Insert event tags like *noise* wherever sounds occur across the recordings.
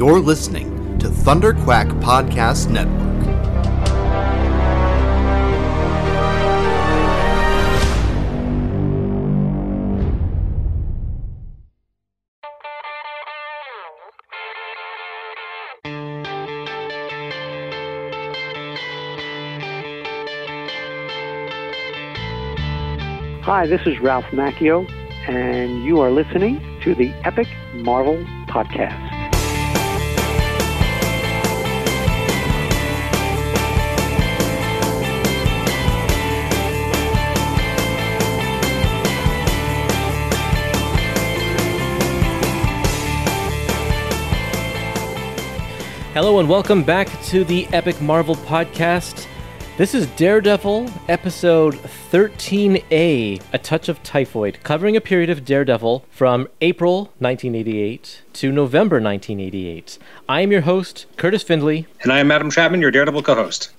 You're listening to Thunder Quack Podcast Network. Hi, this is Ralph Macchio, and you are listening to the Epic Marvel Podcast. Hello and welcome back to the Epic Marvel Podcast. This is Daredevil, episode 13A, A Touch of Typhoid, covering a period of Daredevil from April 1988 to November 1988. I am your host, Kurtis Findley. And I am Adam Chapman, your Daredevil co host.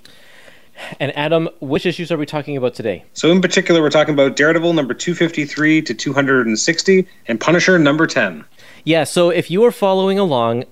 And Adam, which issues are we talking about today? So, in particular, we're talking about Daredevil number 253 to 260 and Punisher number 10. Yeah, so if you are following along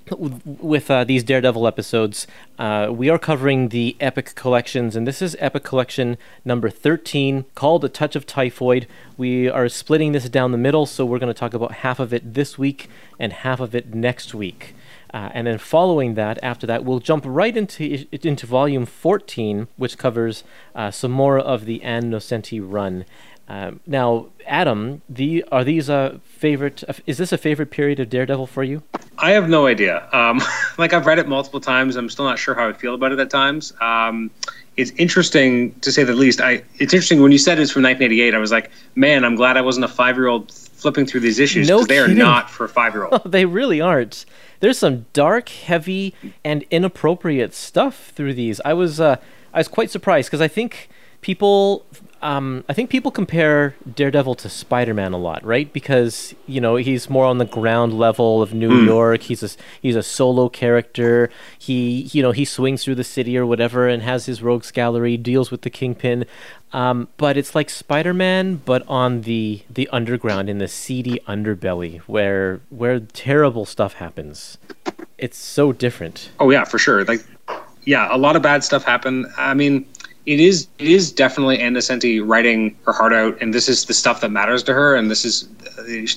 with uh, these Daredevil episodes, uh, we are covering the Epic collections, and this is Epic Collection number 13 called A Touch of Typhoid. We are splitting this down the middle, so we're going to talk about half of it this week and half of it next week. Uh, and then following that, after that, we'll jump right into into volume 14, which covers uh, some more of the Ann Nocenti run. Um, now, Adam, the are these a favorite? Is this a favorite period of Daredevil for you? I have no idea. Um, *laughs* like I've read it multiple times. I'm still not sure how I feel about it at times. Um, it's interesting to say the least. I it's interesting when you said it's from 1988. I was like, man, I'm glad I wasn't a five year old flipping through these issues because no they are not for five year olds. *laughs* they really aren't. There's some dark, heavy, and inappropriate stuff through these. I was uh, I was quite surprised because I think people um, I think people compare Daredevil to Spider-Man a lot, right? Because you know he's more on the ground level of New mm. York. He's a he's a solo character. He you know he swings through the city or whatever and has his rogues gallery, deals with the Kingpin. Um, but it's like Spider-Man, but on the the underground in the seedy underbelly, where where terrible stuff happens. It's so different. Oh yeah, for sure. Like yeah, a lot of bad stuff happen. I mean it is it is definitely Ann Nocenti writing her heart out, and this is the stuff that matters to her, and this is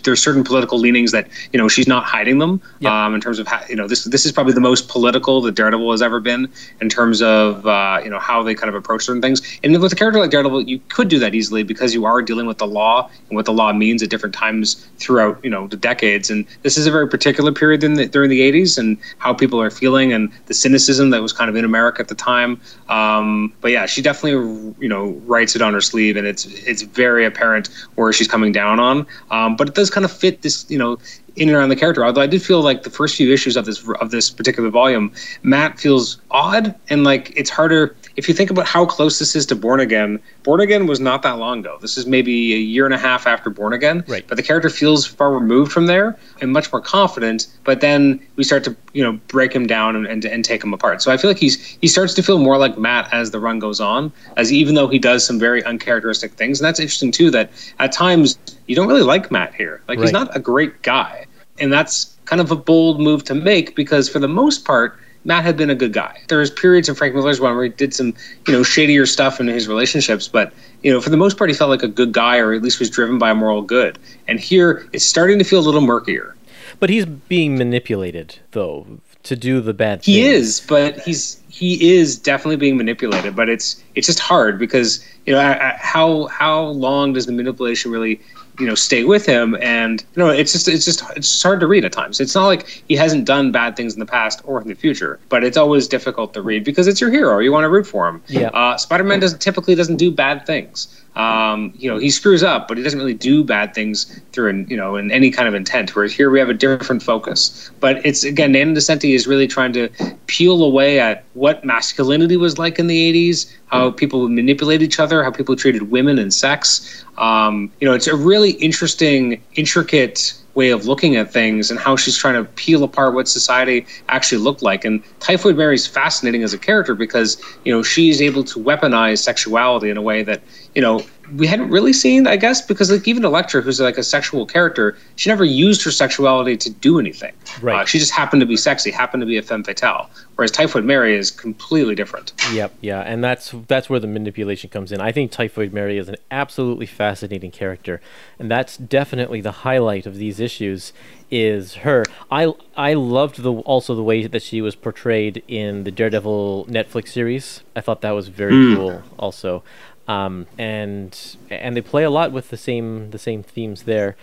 there's certain political leanings that you know she's not hiding them um, in terms of how, you know this this is probably the most political that Daredevil has ever been in terms of uh, you know how they kind of approach certain things. And with a character like Daredevil, you could do that easily because you are dealing with the law and what the law means at different times throughout you know the decades. And this is a very particular period in the, during the 80s and how people are feeling and the cynicism that was kind of in America at the time. Um, but yeah, she definitely you know writes it on her sleeve, and it's it's very apparent where she's coming down on. Um, but it does kind of fit this you know in and around the character. Although I did feel like the first few issues of this of this particular volume, Matt feels odd and like it's harder if you think about how close this is to Born Again, Born Again was not that long ago. This is maybe a year and a half after Born Again. Right. But the character feels far removed from there and much more confident. But then we start to, you know, break him down and, and, and take him apart. So I feel like he's he starts to feel more like Matt as the run goes on, as even though he does some very uncharacteristic things. And that's interesting too, that at times you don't really like Matt here. Like right. he's not a great guy. And that's kind of a bold move to make because for the most part, Matt had been a good guy. There was periods in Frank Miller's one where he did some, you know, shadier stuff in his relationships, but you know, for the most part, he felt like a good guy, or at least was driven by moral good. And here, it's starting to feel a little murkier. But he's being manipulated, though, to do the bad. Thing. He is, but he's he is definitely being manipulated. But it's it's just hard because you know how how long does the manipulation really you know stay with him. And you know it's just it's just it's just hard to read at times. It's not like he hasn't done bad things in the past or in the future but it's always difficult to read because it's your hero. You want to root for him. Yeah. Uh, spider-man doesn't typically doesn't do bad things um, you know, he screws up, but he doesn't really do bad things through, an, you know, in any kind of intent. Whereas here we have a different focus. But it's again, Ann Nocenti is really trying to peel away at what masculinity was like in the '80s, how people manipulate each other, how people treated women and sex. Um, you know, it's a really interesting, intricate way of looking at things and how she's trying to peel apart what society actually looked like. And Typhoid Mary is fascinating as a character because, you know, she's able to weaponize sexuality in a way that, you know, we hadn't really seen, I guess, because like even Elektra, who's like a sexual character, she never used her sexuality to do anything. Right. Uh, she just happened to be sexy, happened to be a femme fatale. Whereas Typhoid Mary is completely different. Yep, yeah, and that's that's where the manipulation comes in. I think Typhoid Mary is an absolutely fascinating character, and that's definitely the highlight of these issues. Is her? I I loved the also the way that she was portrayed in the Daredevil Netflix series. I thought that was very cool. Also, um, and and they play a lot with the same the same themes there.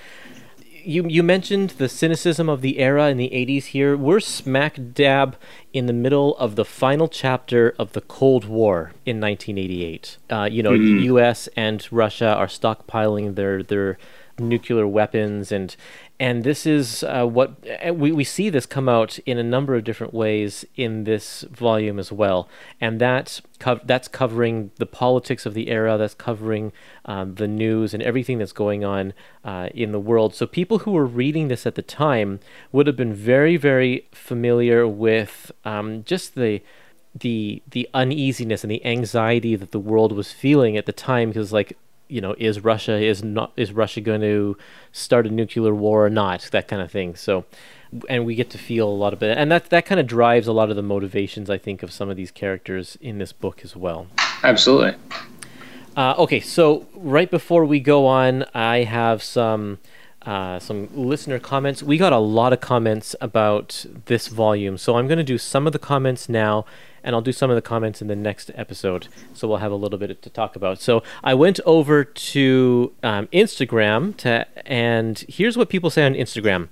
You you mentioned the cynicism of the era in the 80s here. We're smack dab in the middle of the final chapter of the Cold War in 1988. Uh, you know, the U.S. and Russia are stockpiling their their nuclear weapons and and this is uh, what we, we see this come out in a number of different ways in this volume as well. And that cov- that's covering the politics of the era that's covering um, the news and everything that's going on uh, in the world. So people who were reading this at the time would have been very very familiar with um, just the the the uneasiness and the anxiety that the world was feeling at the time because like you know is Russia is not is Russia going to start a nuclear war or not? That kind of thing. So and we get to feel a lot of it. And that that kind of drives a lot of the motivations I think of some of these characters in this book as well. Absolutely. uh, okay, so right before we go on, I have some uh, some listener comments. We got a lot of comments about this volume, so I'm going to do some of the comments now, and I'll do some of the comments in the next episode. So we'll have a little bit to talk about. So I went over to um, Instagram to, and here's what people say on Instagram.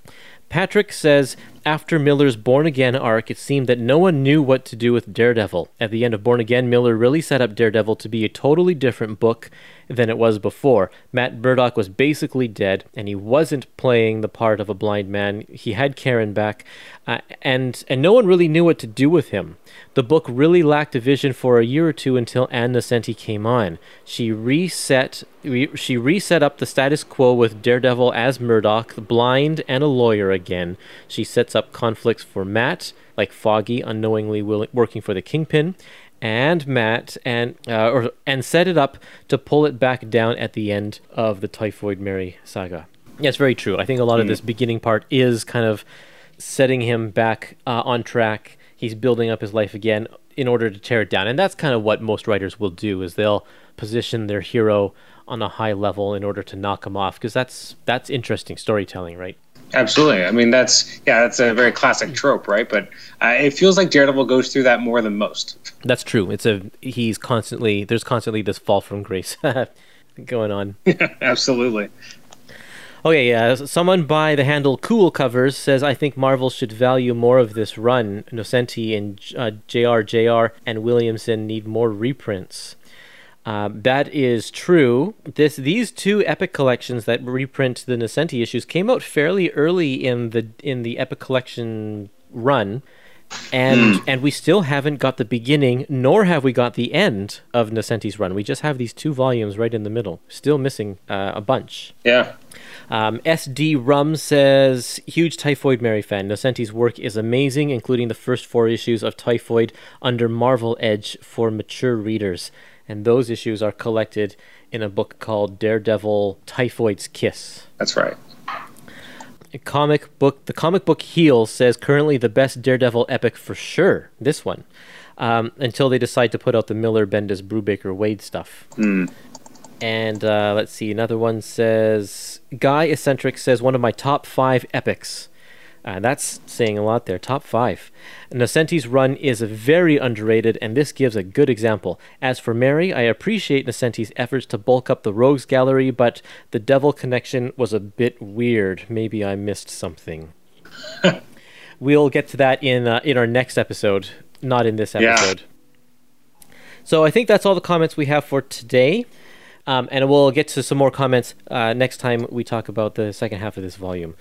Patrick says, after Miller's Born Again arc, it seemed that no one knew what to do with Daredevil. At the end of Born Again, Miller really set up Daredevil to be a totally different book than it was before. Matt Murdock was basically dead, and he wasn't playing the part of a blind man. He had Karen back, uh, and and no one really knew what to do with him. The book really lacked a vision for a year or two until Ann Nocenti came on. She reset re- she reset up the status quo with Daredevil as Murdock, blind and a lawyer again. She sets up conflicts for Matt, like Foggy unknowingly will- working for the Kingpin, and Matt, and uh, or and set it up to pull it back down at the end of the Typhoid Mary saga. Yeah, it's very true. I think a lot of this beginning part is kind of setting him back uh, on track. He's building up his life again in order to tear it down, and that's kind of what most writers will do. Is they'll position their hero on a high level in order to knock him off, because that's that's interesting storytelling, right? Absolutely. I mean, that's yeah, that's a very classic trope, right? But uh, it feels like Daredevil goes through that more than most. That's true. It's a he's constantly there's constantly this fall from grace *laughs* going on. *laughs* Absolutely. Okay, yeah. Someone by the handle Cool Covers says, I think Marvel should value more of this run. Nocenti and uh, JRJR and Williamson need more reprints. Um, that is true. This these two Epic collections that reprint the Nocenti issues came out fairly early in the in the Epic collection run, and and we still haven't got the beginning, nor have we got the end of Nocenti's run. We just have these two volumes right in the middle, still missing uh, a bunch. Yeah. Um, SD Rum says, huge Typhoid Mary fan. Nocenti's work is amazing, including the first four issues of Typhoid under Marvel Edge for mature readers. And those issues are collected in a book called Daredevil Typhoid's Kiss. That's right. A comic book, the comic book Heel says currently the best Daredevil epic for sure. This one, um, until they decide to put out the Miller, Bendis, Brubaker, Wade stuff. And uh, let's see, another one says Guy Eccentric says one of my top five epics. Uh, that's saying a lot there. Top five. Nocenti's run is very underrated, and this gives a good example. As for Mary, I appreciate Nocenti's efforts to bulk up the Rogues Gallery, but the Devil connection was a bit weird. Maybe I missed something. *laughs* we'll get to that in uh, in our next episode, not in this episode. Yeah. episode. So I think that's all the comments we have for today. Um, and we'll get to some more comments uh, next time we talk about the second half of this volume.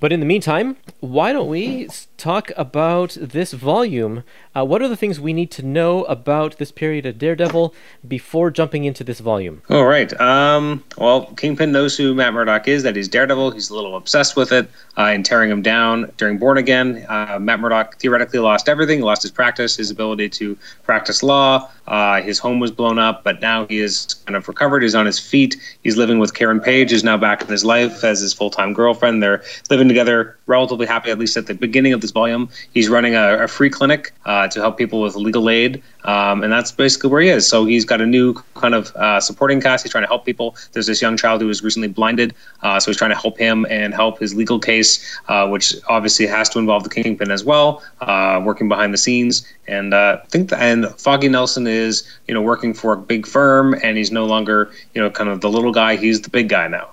But in the meantime, why don't we talk about this volume? Uh, what are the things we need to know about this period of Daredevil before jumping into this volume? All right. Um, well, Kingpin knows who Matt Murdock is. That he's Daredevil. He's a little obsessed with it uh, and tearing him down during Born Again. Uh, Matt Murdock theoretically lost everything. He lost his practice, his ability to practice law. Uh, his home was blown up, but now he is kind of recovered. He's on his feet. He's living with Karen Page, who's now back in his life as his full-time girlfriend. They're living together, relatively happy, at least at the beginning of this volume. He's running a, a free clinic uh, to help people with legal aid, um, and that's basically where he is. So he's got a new kind of uh, supporting cast. He's trying to help people. There's this young child who was recently blinded, uh, so he's trying to help him and help his legal case, uh, which obviously has to involve the kingpin as well, uh, working behind the scenes. And uh, I think, and Foggy Nelson is, you know, working for a big firm, and he's no longer, you know, kind of the little guy. He's the big guy now.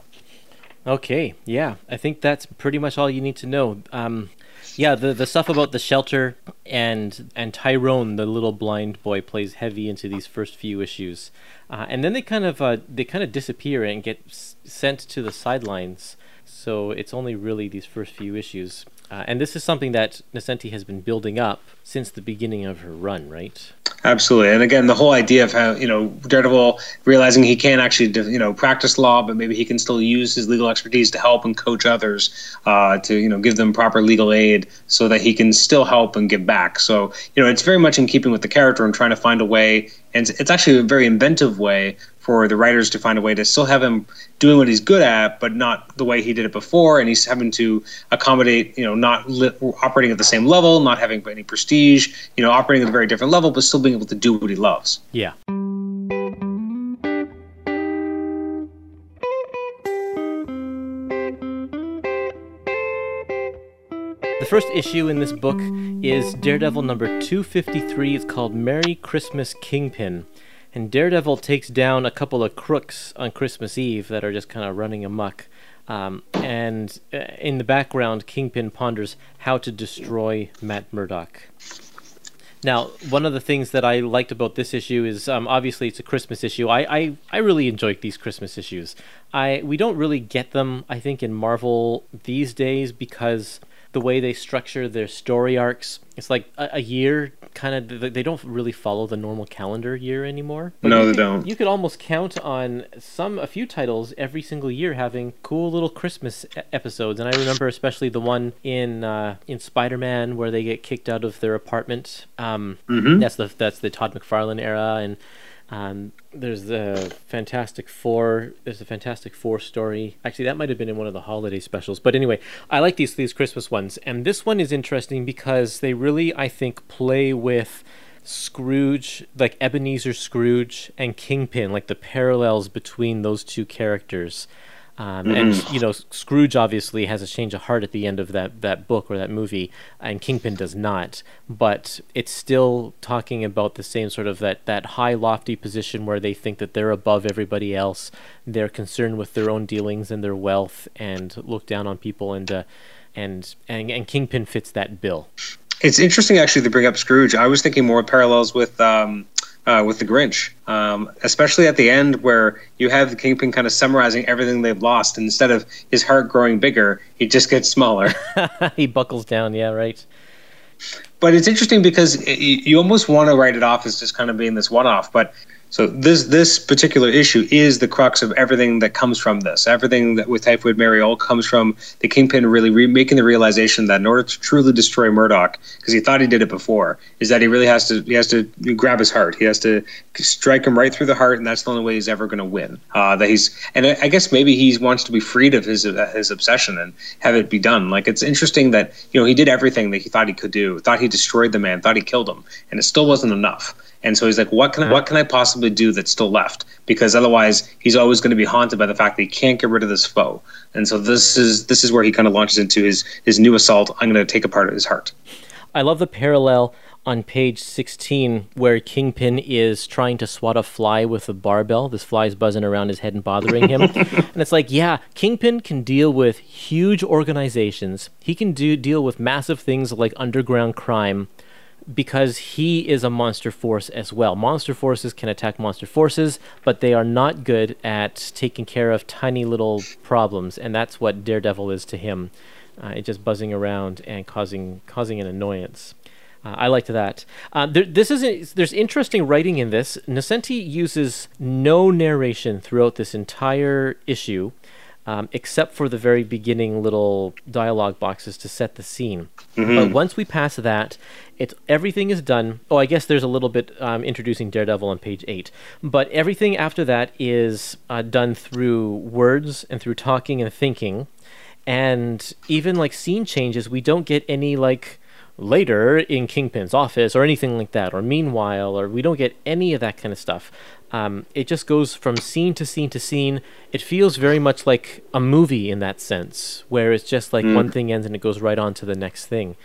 Okay, yeah, I think that's pretty much all you need to know. Um, yeah, the the stuff about the shelter and and Tyrone, the little blind boy, plays heavy into these first few issues, uh, and then they kind of uh, they kind of disappear and get s- sent to the sidelines. So it's only really these first few issues. Uh, and this is something that Nocenti has been building up since the beginning of her run, right? Absolutely, and again, the whole idea of how you know Daredevil realizing he can't actually you know practice law, but maybe he can still use his legal expertise to help and coach others uh, to you know give them proper legal aid so that he can still help and give back. So you know it's very much in keeping with the character and trying to find a way, and it's actually a very inventive way for the writers to find a way to still have him doing what he's good at, but not the way he did it before. And he's having to accommodate, you know, not li- operating at the same level, not having any prestige, you know, operating at a very different level, but still being able to do what he loves. Yeah. The first issue in this book is Daredevil number 253. It's called Merry Christmas Kingpin. And Daredevil takes down a couple of crooks on Christmas Eve that are just kind of running amok. Um, and uh, in the background, Kingpin ponders how to destroy Matt Murdock. Now, one of the things that I liked about this issue is um, obviously it's a Christmas issue. I, I, I really enjoy these Christmas issues. I we don't really get them, I think, in Marvel these days because the way they structure their story arcs, it's like a, a year kind of they don't really follow the normal calendar year anymore. No, they could- don't. You could almost count on some a few titles every single year having cool little Christmas episodes, and I remember especially the one in uh, in Spider Man where they get kicked out of their apartment. Um, That's the that's the Todd McFarlane era, and um, there's the Fantastic Four. There's a Fantastic Four story. Actually, that might have been in one of the holiday specials. But anyway, I like these these Christmas ones, and this one is interesting because they really, I think, play with Scrooge, like Ebenezer Scrooge and Kingpin, like the parallels between those two characters. Um, And you know, Scrooge obviously has a change of heart at the end of that that book or that movie, and Kingpin does not. But it's still talking about the same sort of that that high lofty position where they think that they're above everybody else. They're concerned with their own dealings and their wealth, and look down on people. And uh, and and and Kingpin fits that bill. It's interesting actually to bring up Scrooge. I was thinking more parallels with um, uh, with the Grinch, um, especially at the end where you have the Kingpin kind of summarizing everything they've lost. And instead of his heart growing bigger, he just gets smaller. *laughs* he buckles down. Yeah, right. but it's interesting because it, you you almost want to write it off as just kind of being this one-off. But so this this particular issue is the crux of everything that comes from this. Everything that with Typhoid Mary all comes from the Kingpin really re- making the realization that in order to truly destroy Murdock, because he thought he did it before, is that he really has to he has to grab his heart. He has to strike him right through the heart, and that's the only way he's ever going to win. Uh, that he's and I, I guess maybe he wants to be freed of his uh, his obsession and have it be done. Like it's interesting that you know he did everything that he thought he could do. Thought he destroyed the man. Thought he killed him, and it still wasn't enough. And so he's like, what can I, what can I possibly do that's still left? Because otherwise, he's always going to be haunted by the fact that he can't get rid of this foe. And so this is this is where he kind of launches into his his new assault. I'm going to take apart his heart. I love the parallel on page 16 where Kingpin is trying to swat a fly with a barbell. This fly is buzzing around his head and bothering him. *laughs* and it's like, yeah, Kingpin can deal with huge organizations. He can do deal with massive things like underground crime because he is a monster force as well. Monster forces can attack monster forces, but they are not good at taking care of tiny little problems, and that's what Daredevil is to him. Uh, it's just buzzing around and causing causing an annoyance. Uh, I liked that. Uh, there, this is there's interesting writing in this. Nocenti uses no narration throughout this entire issue, um, except for the very beginning little dialogue boxes to set the scene. But once we pass that, it's everything is done. Oh, I guess there's a little bit um, introducing Daredevil on page eight, but everything after that is uh, done through words and through talking and thinking, and even like scene changes. We don't get any like later in Kingpin's office or anything like that, or meanwhile, or we don't get any of that kind of stuff. Um, it just goes from scene to scene to scene. It feels very much like a movie in that sense, where it's just like one thing ends and it goes right on to the next thing.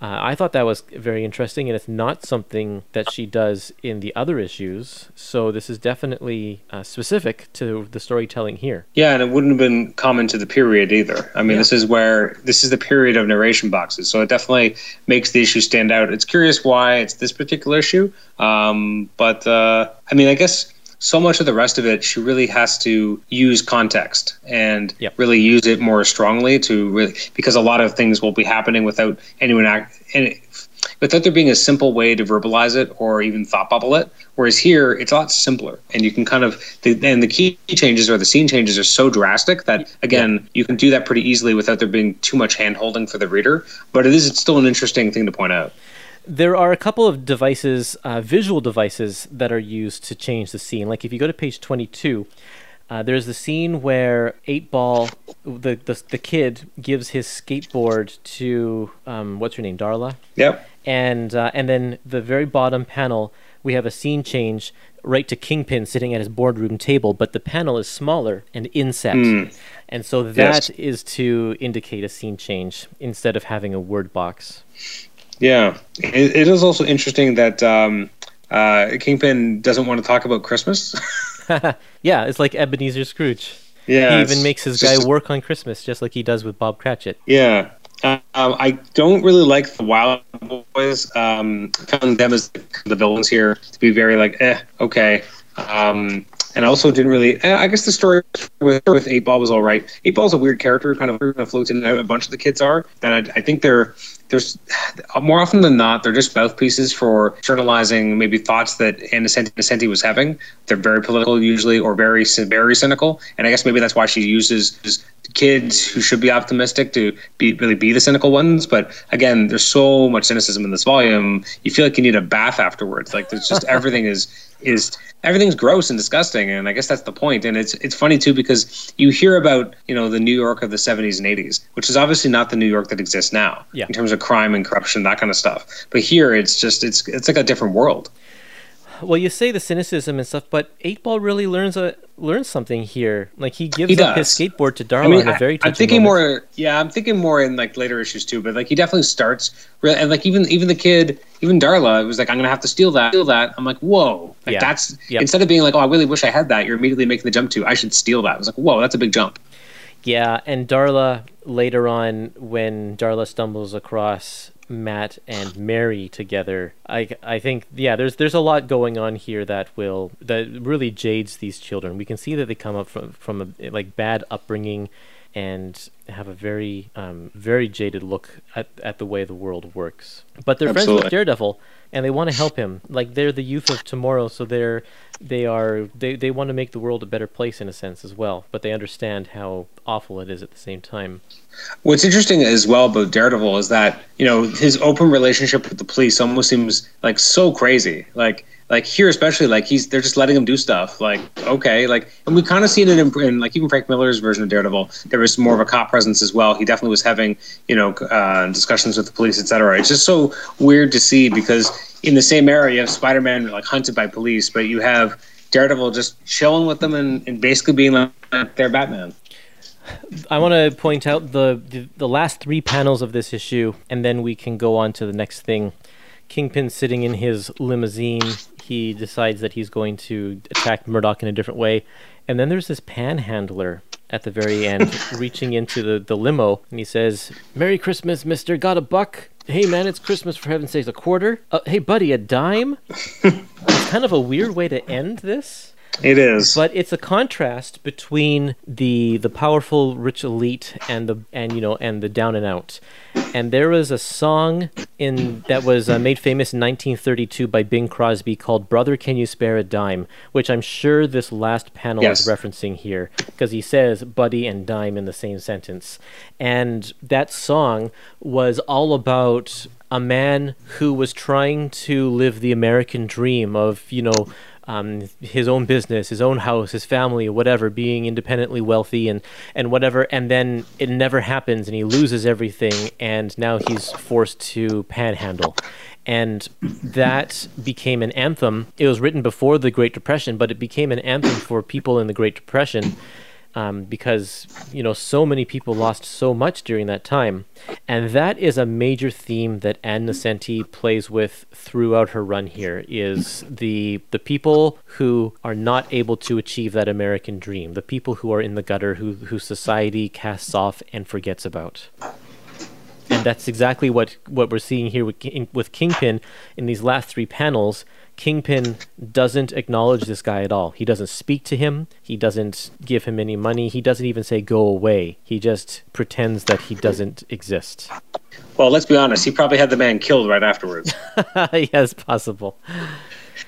Uh, I thought that was very interesting, and it's not something that she does in the other issues. So this is definitely uh, specific to the storytelling here. Yeah, and it wouldn't have been common to the period either. I mean, this is where this is the period of narration boxes, so it definitely makes the issue stand out. It's curious why it's this particular issue, um, but uh, I mean, I guess so much of the rest of it, she really has to use context and Yep. really use it more strongly to really because a lot of things will be happening without anyone act and without there being a simple way to verbalize it or even thought bubble it. Whereas here, it's a lot simpler, and you can kind of the, and the key changes or the scene changes are so drastic that again, you can do that pretty easily without there being too much hand holding for the reader. But it is still an interesting thing to point out. There are a couple of devices, uh, visual devices, that are used to change the scene. Like if you go to page 22, uh, there's the scene where Eight Ball, the, the the kid, gives his skateboard to um, what's her name, Darla, Yep. and uh, and then the very bottom panel we have a scene change right to Kingpin sitting at his boardroom table, but the panel is smaller and inset, and so that is Yes. to indicate a scene change instead of having a word box. Yeah, it, it is also interesting that um, uh, Kingpin doesn't want to talk about Christmas. *laughs* Yeah, it's like Ebenezer Scrooge. yeah, he even makes his guy work on Christmas, just like he does with Bob Cratchit. Yeah. Um, I don't really like the Wild Boys. Um, I found them as the villains here to be very like, eh, okay. Um, and also didn't really. I guess the story with, with Eight Ball was all right. Eight Ball's a weird character, kind of, kind of floats in and out. A bunch of the kids are. That I, I think they're there's more often than not they're just mouthpieces for journalizing maybe thoughts that Nocenti, Nocenti was having. They're very political usually, or very very cynical. And I guess maybe that's why she uses kids who should be optimistic to be really be the cynical ones. But again, there's so much cynicism in this volume. You feel like you need a bath afterwards. Like there's just *laughs* everything is is everything's gross and disgusting. And I guess that's the point. And it's it's funny too because you hear about you know the New York of the 70s and 80s, which is obviously not the New York that exists now Yeah. in terms of crime and corruption, that kind of stuff. But here, it's just it's it's like a different world. Well, you say the cynicism and stuff, but Eight Ball really learns a learns something here. Like he gives He up his skateboard to Darla I mean, in a very I, am thinking moment. more. Yeah, I'm thinking more in like later issues too. But like he definitely starts, and like even even the kid, even Darla, it was like, I'm gonna have to steal that, steal that. I'm like, whoa, like Yeah. that's Yep. instead of being like, oh, I really wish I had that. You're immediately making the jump to, I should steal that. I was like, whoa, that's a big jump. Yeah, and Darla later on, when Darla stumbles across Matt and Mary together, I I think yeah, there's there's a lot going on here that will that really jades these children. We can see that they come up from from a like bad upbringing and have a very um, very jaded look at, at the way the world works. But they're friends with Daredevil and they want to help him. Like they're the youth of tomorrow, so they're they are they, they want to make the world a better place in a sense as well. But they understand how awful it is at the same time. What's interesting as well about Daredevil is that you know his open relationship with the police almost seems like so crazy. Like like here especially like he's they're just letting him do stuff. Like okay, like and we kind of seen it in, in like even Frank Miller's version of Daredevil. There was more of a cop presence as well. He definitely was having you know uh, discussions with the police, etc. It's just so weird to see because in the same era you have Spider-Man like hunted by police, but you have Daredevil just chilling with them and, and basically being like their Batman. I want to point out the, the the last three panels of this issue, and then we can go on to the next thing. Kingpin sitting in his limousine. He decides that he's going to attack Murdock in a different way, and then there's this panhandler at the very end *laughs* reaching into the, the limo, and he says, "Merry Christmas, Mister. Got a buck? Hey man, it's Christmas for heaven's sakes. A quarter? Uh, hey buddy, a dime?" *laughs* it's kind of a weird way to end this. It is. But it's a contrast between the the powerful rich elite and the and you know and the down and out. And there was a song in that was uh, made famous in 1932 by Bing Crosby called "Brother, Can You Spare a Dime," which I'm sure this last panel Yes. is referencing here because he says "buddy" and "dime" in the same sentence. And that song was all about a man who was trying to live the American dream of you know um, his own business, his own house, his family, whatever, being independently wealthy and, and whatever, and then it never happens and he loses everything and now he's forced to panhandle. And that became an anthem. It was written before the Great Depression, but it became an anthem for people in the Great Depression um, because you know so many people lost so much during that time, and that is a major theme that Ann Nocenti plays with throughout her run here. Is the the people who are not able to achieve that American dream, the people who are in the gutter, who who society casts off and forgets about. And that's exactly what, what we're seeing here with, with Kingpin in these last three panels. Kingpin doesn't acknowledge this guy at all. He doesn't speak to him. He doesn't give him any money. He doesn't even say go away. He just pretends that he doesn't exist. well, let's be honest. He probably had the man killed right afterwards. *laughs* yes, possible.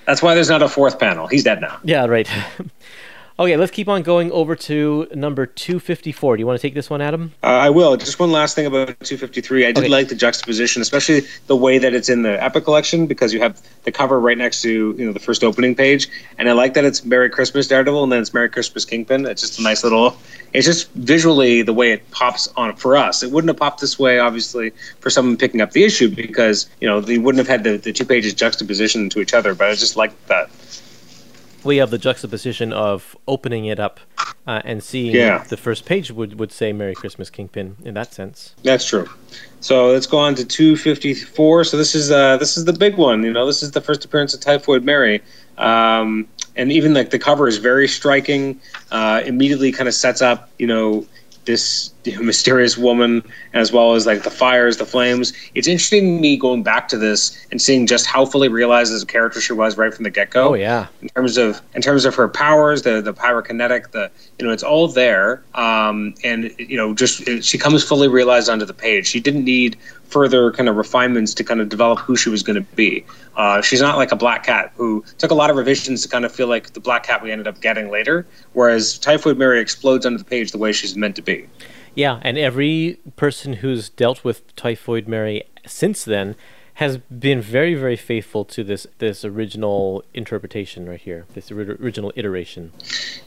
That's why there's not a fourth panel. He's dead now. Yeah, right. *laughs* okay, let's keep on going over to number 254. Do you want to take this one, Adam? Uh, I will. Just one last thing about 253. I did Okay. like the juxtaposition, especially the way that it's in the Epic collection, because you have the cover right next to you know the first opening page, and I like that it's Merry Christmas Daredevil and then it's Merry Christmas Kingpin. It's just a nice little. It's just visually the way it pops on for us. It wouldn't have popped this way, obviously, for someone picking up the issue because you know they wouldn't have had the, the two pages juxtaposition to each other. But I just like that. We have the juxtaposition of opening it up uh, and seeing Yeah. the first page would, would say Merry Christmas Kingpin in that sense. That's true. So let's go on to 254. So this is uh, this is the big one. You know, this is the first appearance of Typhoid Mary, um, and even like the cover is very striking. Uh, immediately, kind of sets up you know this mysterious woman as well as like the fires, the flames. It's interesting me going back to this and seeing just how fully realized as a character she was right from the get go Oh, yeah. in terms of in terms of her powers, the the pyrokinetic, the you know it's all there, um, and you know just it, she comes fully realized onto the page. She didn't need further kind of refinements to kind of develop who she was going to be. Uh, she's not like a Black Cat who took a lot of revisions to kind of feel like the Black Cat we ended up getting later. Whereas Typhoid Mary explodes onto the page the way she's meant to be. Yeah, and every person who's dealt with Typhoid Mary since then has been very, very faithful to this this original interpretation right here, this original iteration.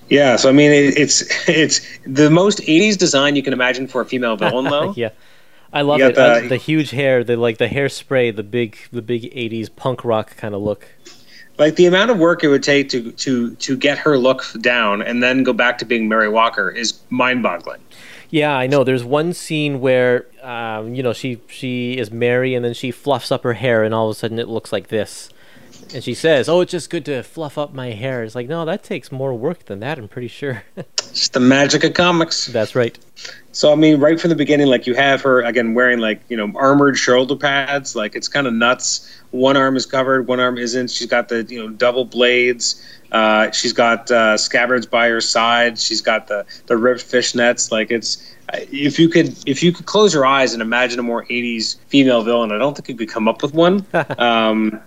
Yeah, so I mean it, it's it's the most '80s design you can imagine for a female villain, *laughs* though. yeah, I love it. got Uh, the- the huge hair, the like the hairspray, the big the big '80s punk rock kind of look. like the amount of work it would take to to to get her look down and then go back to being Mary Walker is mind-boggling. Yeah, I know. There's one scene where, um, you know, she she is Mary, and then she fluffs up her hair, and all of a sudden it looks like this. And she says, "Oh, it's just good to fluff up my hair." It's like, no, that takes more work than that. I'm pretty sure. *laughs* It's the magic of comics. That's right. So I mean, right from the beginning, like you have her again wearing like you know armored shoulder pads. Like it's kind of nuts. One arm is covered, one arm isn't. She's got the you know double blades. Uh, she's got uh, scabbards by her side. She's got the the ripped fishnets. Like it's if you could if you could close your eyes and imagine a more '80s female villain, I don't think you could come up with one. *laughs* um,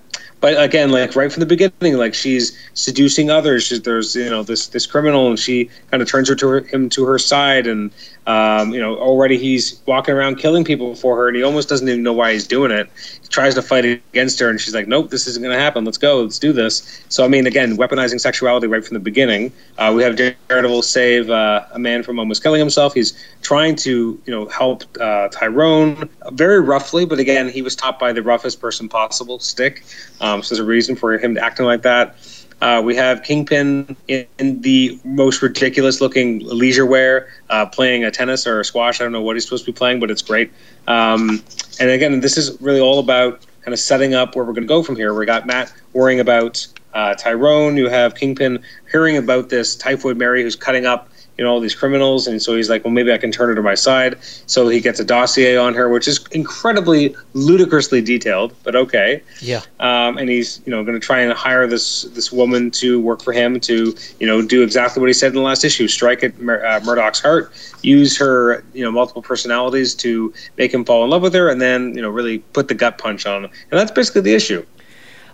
but again, like right from the beginning, like she's seducing others. She's, there's you know this this criminal, and she kind of turns her to her, him to her side, and um, you know already he's walking around killing people for her, and he almost doesn't even know why he's doing it. He tries to fight against her, and she's like, "Nope, this isn't going to happen. Let's go. Let's do this." So I mean, again, weaponizing sexuality right from the beginning. Uh, we have Daredevil save uh, a man from almost killing himself. He's trying to you know help uh, Tyrone very roughly, but again, he was taught by the roughest person possible, Stick. Um, so there's a reason for him acting like that. Uh, we have Kingpin in, in the most ridiculous looking leisure wear, uh, playing a tennis or a squash. I don't know what he's supposed to be playing, but it's great. Um, and again, this is really all about kind of setting up where we're going to go from here. We got Matt worrying about uh, Tyrone. You have Kingpin hearing about this Typhoid Mary who's cutting up you know all these criminals, and so he's like, well, maybe I can turn her to my side. So he gets a dossier on her, which is incredibly ludicrously detailed, but okay. Yeah. Um, and he's you know going to try and hire this this woman to work for him to you know do exactly what he said in the last issue: strike at Mur- uh, Murdock's heart, use her you know multiple personalities to make him fall in love with her, and then you know really put the gut punch on him. And that's basically the issue.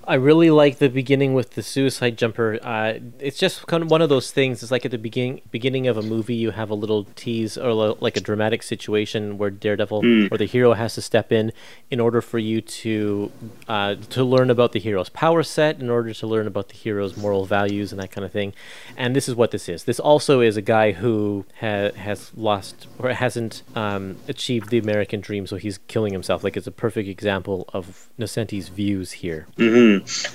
I really like the beginning with the suicide jumper. Uh, it's just kind of one of those things. It's like at the beginning beginning of a movie, you have a little tease or lo- like a dramatic situation where Daredevil or the hero has to step in in order for you to uh, to learn about the hero's power set, in order to learn about the hero's moral values and that kind of thing. And this is what this is. This also is a guy who ha- has lost or hasn't um, achieved the American dream, so he's killing himself. Like it's a perfect example of Nocenti's views here.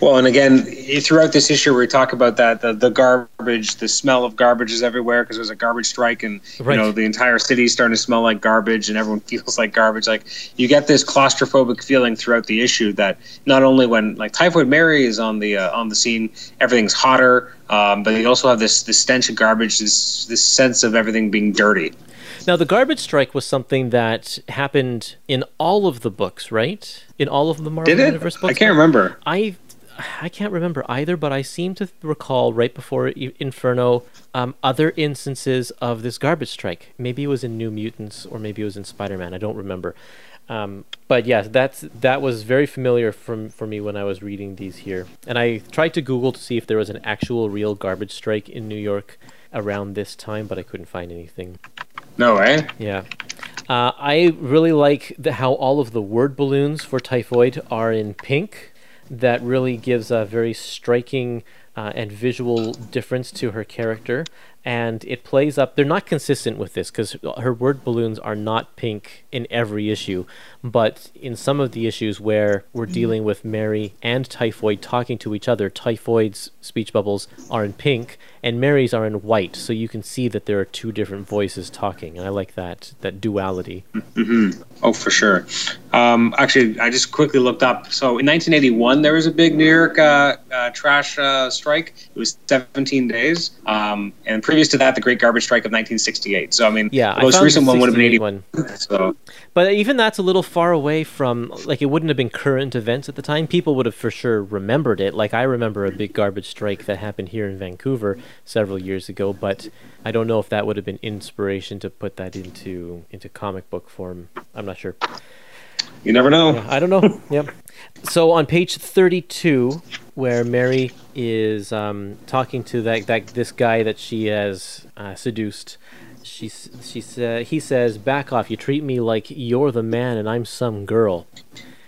Well, and again, throughout this issue, we talk about that the, the garbage, the smell of garbage is everywhere because there's a garbage strike, and Right. you know the entire city's starting to smell like garbage, and everyone *laughs* feels like garbage. Like you get this claustrophobic feeling throughout the issue that not only when like Typhoid Mary is on the uh, on the scene, everything's hotter, um, but you also have this this stench of garbage, this this sense of everything being dirty. Now, the garbage strike was something that happened in all of the books, right? In all of the Marvel Did it? Universe books. I can't remember. I, I can't remember either, but I seem to recall right before Inferno um, other instances of this garbage strike. Maybe it was in New Mutants, or maybe it was in Spider-Man. I don't remember. Um, but yes, that's that was very familiar from for me when I was reading these here, and I tried to Google to see if there was an actual real garbage strike in New York around this time, but I couldn't find anything. No, way. Yeah. Uh, I really like the, how all of the word balloons for Typhoid are in pink. That really gives a very striking uh, and visual difference to her character. And it plays up. They're not consistent with this because her word balloons are not pink in every issue. But in some of the issues where we're dealing with Mary and Typhoid talking to each other, Typhoid's speech bubbles are in pink and Mary's are in white. So you can see that there are two different voices talking. And I like that, that duality. Oh, for sure. Um, actually, I just quickly looked up. So in 1981, there was a big New York uh, uh, trash uh, strike. It was 17 days. Um, and previous to that, the Great Garbage Strike of 1968. So I mean, Yeah, the most recent one would have been 68 81. So But even that's a little far away from like it wouldn't have been current events at the time. People would have for sure remembered it. Like I remember a big garbage strike that happened here in Vancouver several years ago, but I don't know if that would have been inspiration to put that into into comic book form. I'm not sure. you never know. I don't know. *laughs* yep. So on page 32, where Mary is um, talking to that, that this guy that she has uh, seduced, she she sa- he says, "Back off! You treat me like you're the man and I'm some girl."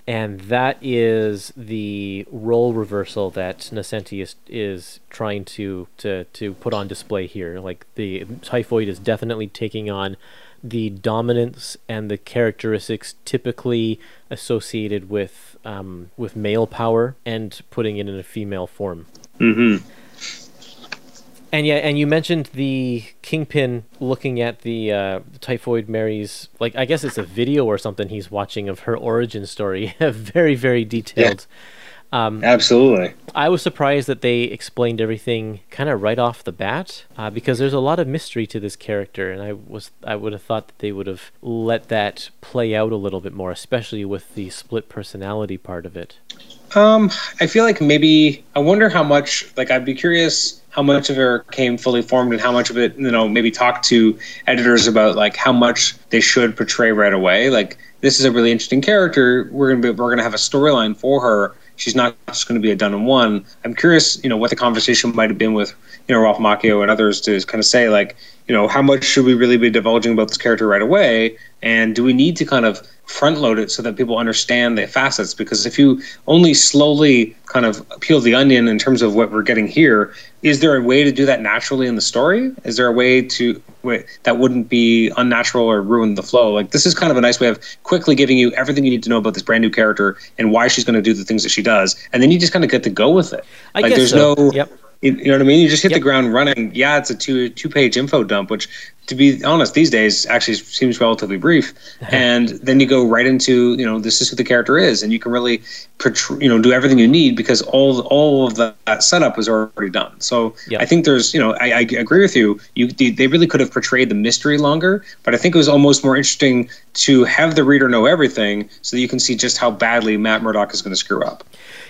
And that is the role reversal that Nocenti is, is trying to, to, to put on display here. Like the typhoid is definitely taking on the dominance and the characteristics typically associated with um, with male power and putting it in a female form. Mm-hmm. And yeah, and you mentioned the kingpin looking at the uh, typhoid Mary's like I guess it's a video or something he's watching of her origin story. *laughs* very very detailed. Um, Absolutely. I was surprised that they explained everything kind of right off the bat uh, because there's a lot of mystery to this character, and I was I would have thought that they would have let that play out a little bit more, especially with the split personality part of it. Um, I feel like maybe I wonder how much. Like, I'd be curious how much of her came fully formed, and how much of it, you know, maybe talk to editors about like how much they should portray right away. Like, this is a really interesting character. We're gonna be, we're gonna have a storyline for her. She's not just going to be a done in one. I'm curious, you know, what the conversation might have been with, you know, Ralph Macchio and others to kind of say like, you know, how much should we really be divulging about this character right away, and do we need to kind of front load it so that people understand the facets because if you only slowly kind of peel the onion in terms of what we're getting here is there a way to do that naturally in the story is there a way to way, that wouldn't be unnatural or ruin the flow like this is kind of a nice way of quickly giving you everything you need to know about this brand new character and why she's going to do the things that she does and then you just kind of get to go with it I like guess there's so. no Yep. You, know what I mean? You just hit the ground running. Yeah, it's a two two page info dump, which, to be honest, these days actually seems relatively brief. *laughs* and then you go right into you know this is who the character is, and you can really portray, you know do everything you need because all all of that, setup was already done. So Yep. I think there's you know I, I agree with you. You they really could have portrayed the mystery longer, but I think it was almost more interesting to have the reader know everything so that you can see just how badly Matt Murdock is going to screw up.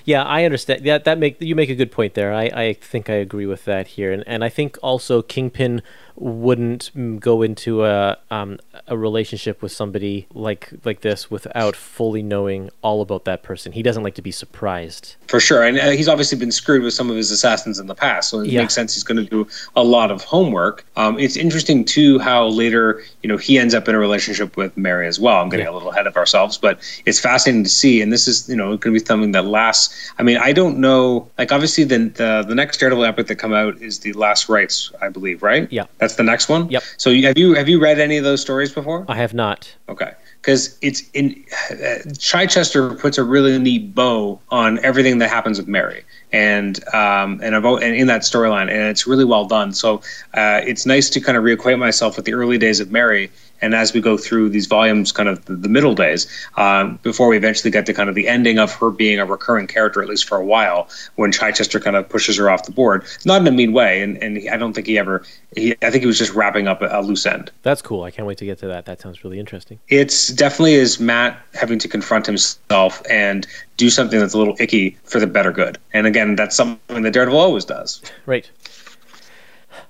Yeah, I understand. That that make you make a good point there. I, I think I agree with that here, and and I think also Kingpin wouldn't go into a um, a relationship with somebody like like this without fully knowing all about that person. He doesn't like to be surprised. For sure, and uh, he's obviously been screwed with some of his assassins in the past, so it Yeah. makes sense he's going to do a lot of homework. Um, it's interesting too how later, you know, he ends up in a relationship with Mary as well. I'm getting Yeah. a little ahead of ourselves, but it's fascinating to see, and this is, you know, going to be something that lasts. I mean, I don't know, like obviously the the, the next Daredevil epic that come out is the Last Rites, I believe, right? Yeah. that's the next one. Yep. So you- have you have you read any of those stories before? I have not. Okay. Because it's in uh, Chichester puts a really neat bow on everything that happens with Mary, and um, and about and in that storyline, and it's really well done. So uh, it's nice to kind of reacquaint myself with the early days of Mary, and as we go through these volumes, kind of the, the middle days, um, before we eventually get to kind of the ending of her being a recurring character, at least for a while, when Chichester kind of pushes her off the board, not in a mean way, and and he, I don't think he ever, he, I think he was just wrapping up a, a loose end That's cool. I can't wait to get to that. That sounds really interesting. it's definitely is Matt having to confront himself and do something that's a little icky for the better good. And again, that's something that Daredevil always does. Right.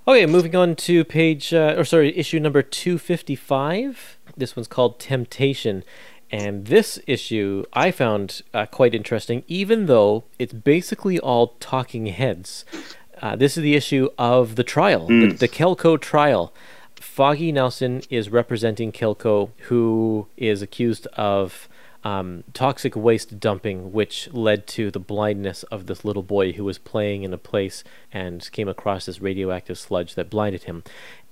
Okay, moving on to page, uh, or sorry, issue number 255. This one's called Temptation. And this issue I found uh, quite interesting, even though it's basically all talking heads. Uh, this is the issue of the trial, the, the Kelco trial. Foggy Nelson is representing Kelco, who is accused of um, toxic waste dumping, which led to the blindness of this little boy who was playing in a place and came across this radioactive sludge that blinded him.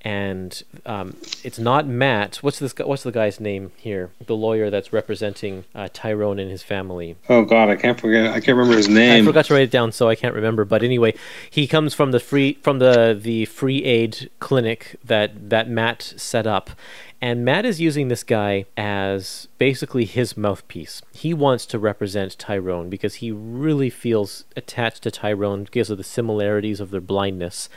And um, it's not Matt. What's this? What's the guy's name here? The lawyer that's representing uh, Tyrone and his family. Oh God, I can't forget. I can't remember his name. I forgot to write it down, so I can't remember. But anyway, he comes from the free from the the free aid clinic that that Matt set up, and Matt is using this guy as basically his mouthpiece. He wants to represent Tyrone because he really feels attached to Tyrone because of the similarities of their blindness.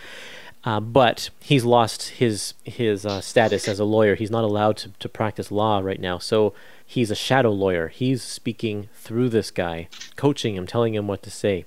Uh, but he's lost his his uh, status as a lawyer. He's not allowed to, to practice law right now. So he's a shadow lawyer. He's speaking through this guy, coaching him, telling him what to say.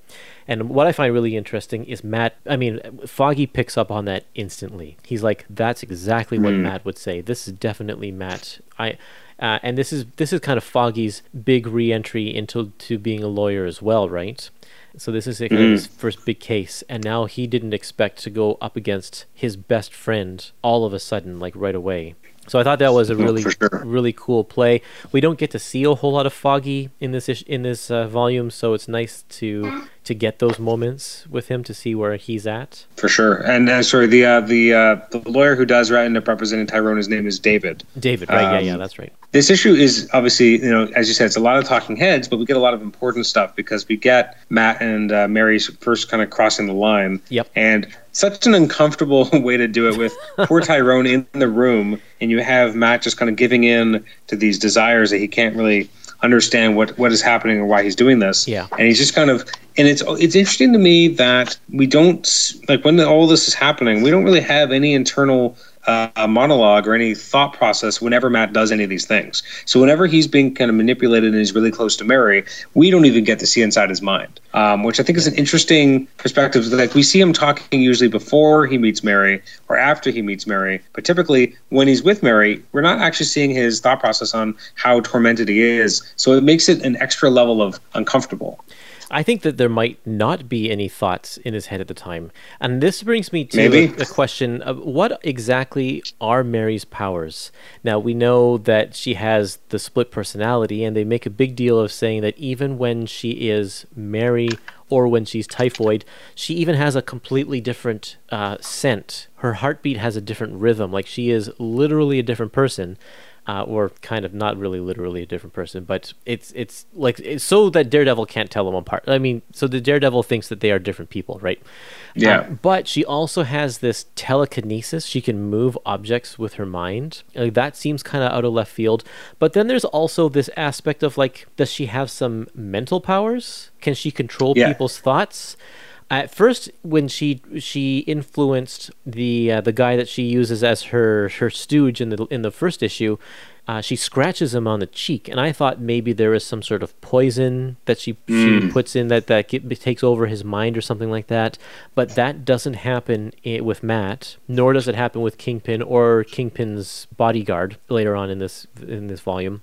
And what I find really interesting is Matt. I mean, Foggy picks up on that instantly. He's like, "That's exactly what Matt would say. This is definitely Matt." I. Uh, and this is this is kind of Foggy's big re-entry into to being a lawyer as well, right? So this is kind of his first big case, and now he didn't expect to go up against his best friend all of a sudden, like right away. So I thought that was a really, sure. really cool play. We don't get to see a whole lot of Foggy in this ish- in this uh, volume, so it's nice to to get those moments with him to see where he's at. for sure. And uh, sorry, the uh, the uh, the lawyer who does end up representing Tyrone, his name is David. David, right? yeah, yeah, Um, that's right. This issue is obviously, you know, as you said, it's a lot of talking heads, but we get a lot of important stuff because we get Matt and uh, Mary's first kind of crossing the line. Yep. And such an uncomfortable *laughs* way to do it with poor *laughs* Tyrone in the room, and you have Matt just kind of giving in to these desires that he can't really understand what what is happening or why he's doing this. Yeah. And he's just kind of, and it's it's interesting to me that we don't like when all this is happening, we don't really have any internal uh, monologue or any thought process whenever Matt does any of these things. So whenever he's being kind of manipulated and he's really close to Mary, we don't even get to see inside his mind, um, which I think is an interesting perspective. Like we see him talking usually before he meets Mary or after he meets Mary, but typically when he's with Mary, we're not actually seeing his thought process on how tormented he is. So it makes it an extra level of uncomfortable. I think that there might not be any thoughts in his head at the time. And this brings me to Maybe. a, a question of what exactly are Mary's powers? Now, we know that she has the split personality, and they make a big deal of saying that even when she is Mary or when she's typhoid, she even has a completely different uh, scent. Her heartbeat has a different rhythm. Like she is literally a different person. Uh, or kind of not really literally a different person, but it's it's like it's so that Daredevil can't tell them apart. I mean, so the Daredevil thinks that they are different people, right? Yeah. Uh, but she also has this telekinesis. She can move objects with her mind. Like, that seems kind of out of left field. But then there's also this aspect of like, does she have some mental powers? Can she control Yeah. people's thoughts? At first, when she she influenced the uh, the guy that she uses as her her stooge in the in the first issue, uh, she scratches him on the cheek, and I thought maybe there is some sort of poison that she she puts in that that get, takes over his mind or something like that. But that doesn't happen with Matt, nor does it happen with Kingpin or Kingpin's bodyguard later on in this in this volume.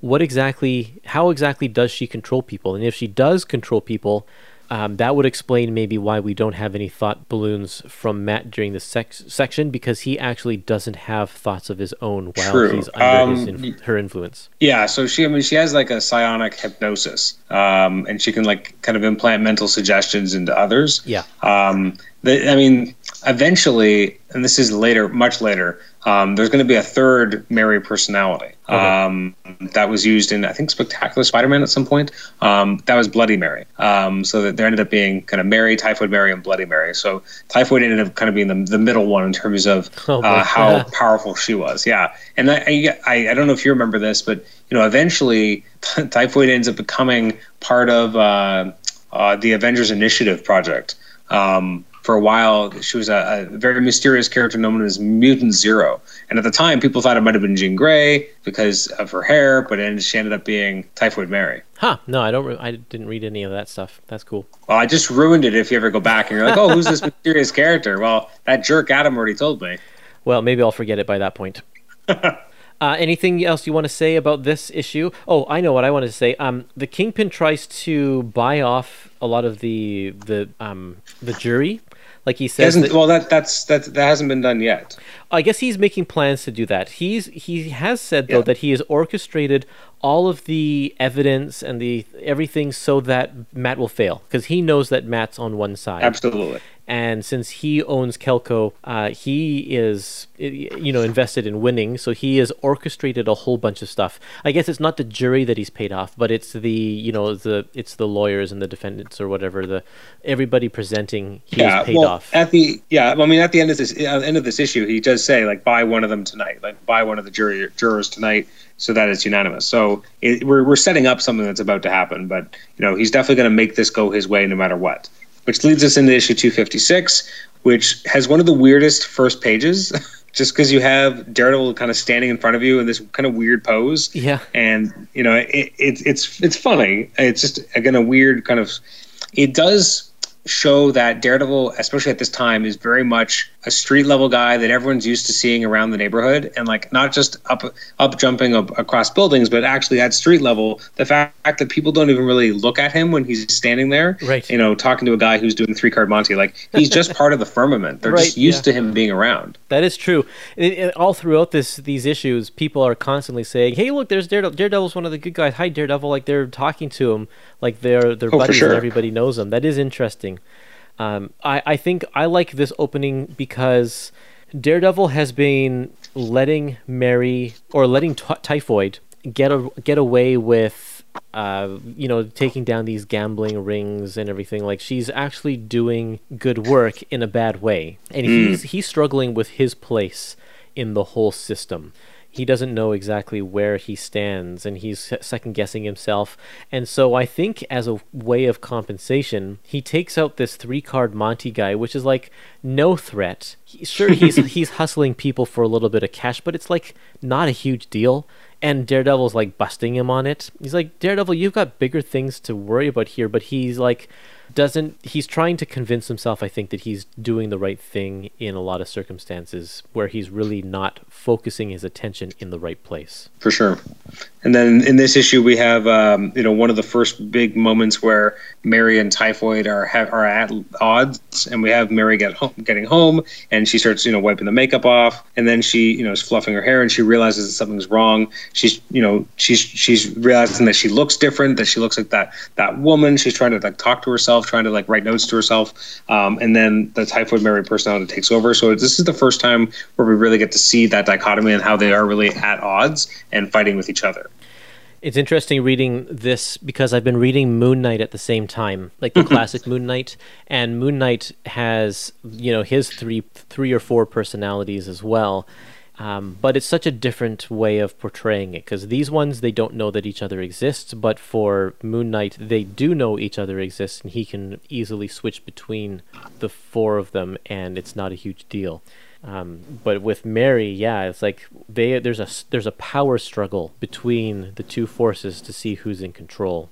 What exactly? How exactly does she control people? And if she does control people, um, that would explain maybe why we don't have any thought balloons from Matt during this sex- section because he actually doesn't have thoughts of his own while True. he's under his Um, inf- her influence. Yeah, so she, I mean, she has like a psionic hypnosis, um, and she can like kind of implant mental suggestions into others. Yeah. Um, the, I mean, eventually, and this is later, much later, um, there's going to be a third Mary personality um, that was used in, I think, Spectacular Spider-Man at some point. Um, that was Bloody Mary. Um, so that there ended up being kind of Mary, Typhoid Mary, and Bloody Mary. So Typhoid ended up kind of being the, the middle one in terms of *laughs* Oh, uh, how powerful she was. Yeah, and I, I I don't know if you remember this, but you know, eventually *laughs* Typhoid ends up becoming part of uh, uh, the Avengers Initiative project. Um, for a while, she was a, a very mysterious character known as Mutant Zero, and at the time, people thought it might have been Jean Grey because of her hair, but then she ended up being Typhoid Mary. Huh? No, I don't. Re- I didn't read any of that stuff. That's cool. Well, I just ruined it if you ever go back and you're like, oh, who's this mysterious character? Well, that jerk Adam already told me. Well, maybe I'll forget it by that point. *laughs* uh, anything else you want to say about this issue? Oh, I know what I wanted to say. Um, the Kingpin tries to buy off a lot of the the um the jury. Like he says, that- well, that that's that that hasn't been done yet. I guess he's making plans to do that. He's he has said though Yeah. that he has orchestrated all of the evidence and the everything so that Matt will fail because he knows that Matt's on one side. Absolutely. And since he owns Kelco, uh, he is you know invested in winning. So he has orchestrated a whole bunch of stuff. I guess it's not the jury that he's paid off, but it's the you know the it's the lawyers and the defendants or whatever the everybody presenting he has paid well, off. at the yeah, I mean, at the end of this, at the end of this issue, he does say like, buy one of them tonight, like buy one of the jury jurors tonight, so that it's unanimous. So it, we're we're setting up something that's about to happen, but you know, he's definitely going to make this go his way no matter what. Which leads us into issue 256, which has one of the weirdest first pages. *laughs* Just because you have Daredevil kind of standing in front of you in this kind of weird pose, Yeah. and you know it, it, it's it's funny. It's just again a weird kind of. It does show that Daredevil, especially at this time, is very much a street level guy that everyone's used to seeing around the neighborhood, and like not just up up jumping up across buildings, but actually at street level. The fact that people don't even really look at him when he's standing there, Right. You know, talking to a guy who's doing three card Monte, like he's just *laughs* part of the firmament. They're Right, just used yeah. to him being around. That is true. It, it- all throughout this these issues, people are constantly saying, "Hey, look, there's Daredevil. Daredevil's one of the good guys. Hi, Daredevil!" Like they're talking to him, like they're they're Oh, buddies sure. and everybody knows him. That is interesting. Um, I I think I like this opening because Daredevil has been letting Mary or letting Ty- Typhoid get a, get away with. Uh, you know, taking down these gambling rings and everything. Like she's actually doing good work in a bad way, and he's he's struggling with his place in the whole system. He doesn't know exactly where he stands, and he's second guessing himself. And so I think, as a way of compensation, he takes out this three card Monte guy, which is like no threat. He, sure, he's *laughs* he's hustling people for a little bit of cash, but it's like not a huge deal. And Daredevil's like busting him on it. He's like, Daredevil, you've got bigger things to worry about here. But he's like, doesn't he's trying to convince himself i think that he's doing the right thing in a lot of circumstances where he's really not focusing his attention in the right place for sure. And then in this issue, we have um, you know one of the first big moments where Mary and Typhoid are ha- are at odds, and we have Mary get home, getting home, and she starts you know wiping the makeup off, and then she you know is fluffing her hair, and she realizes that something's wrong. She's you know she's she's realizing that she looks different, that she looks like that that woman. She's trying to like talk to herself herself, trying to like write notes to herself, um, and then the Typhoid Mary personality takes over. So this is the first time where we really get to see that dichotomy and how they are really at odds and fighting with each other. It's interesting reading this because I've been reading Moon Knight at the same time, like the classic Moon Knight, and Moon Knight has you know his three three or four personalities as well. Um, but it's such a different way of portraying it because these ones they don't know that each other exists, but for Moon Knight they do know each other exists, and he can easily switch between the four of them, and it's not a huge deal. Um, but with Mary, yeah, it's like they there's a there's a power struggle between the two forces to see who's in control.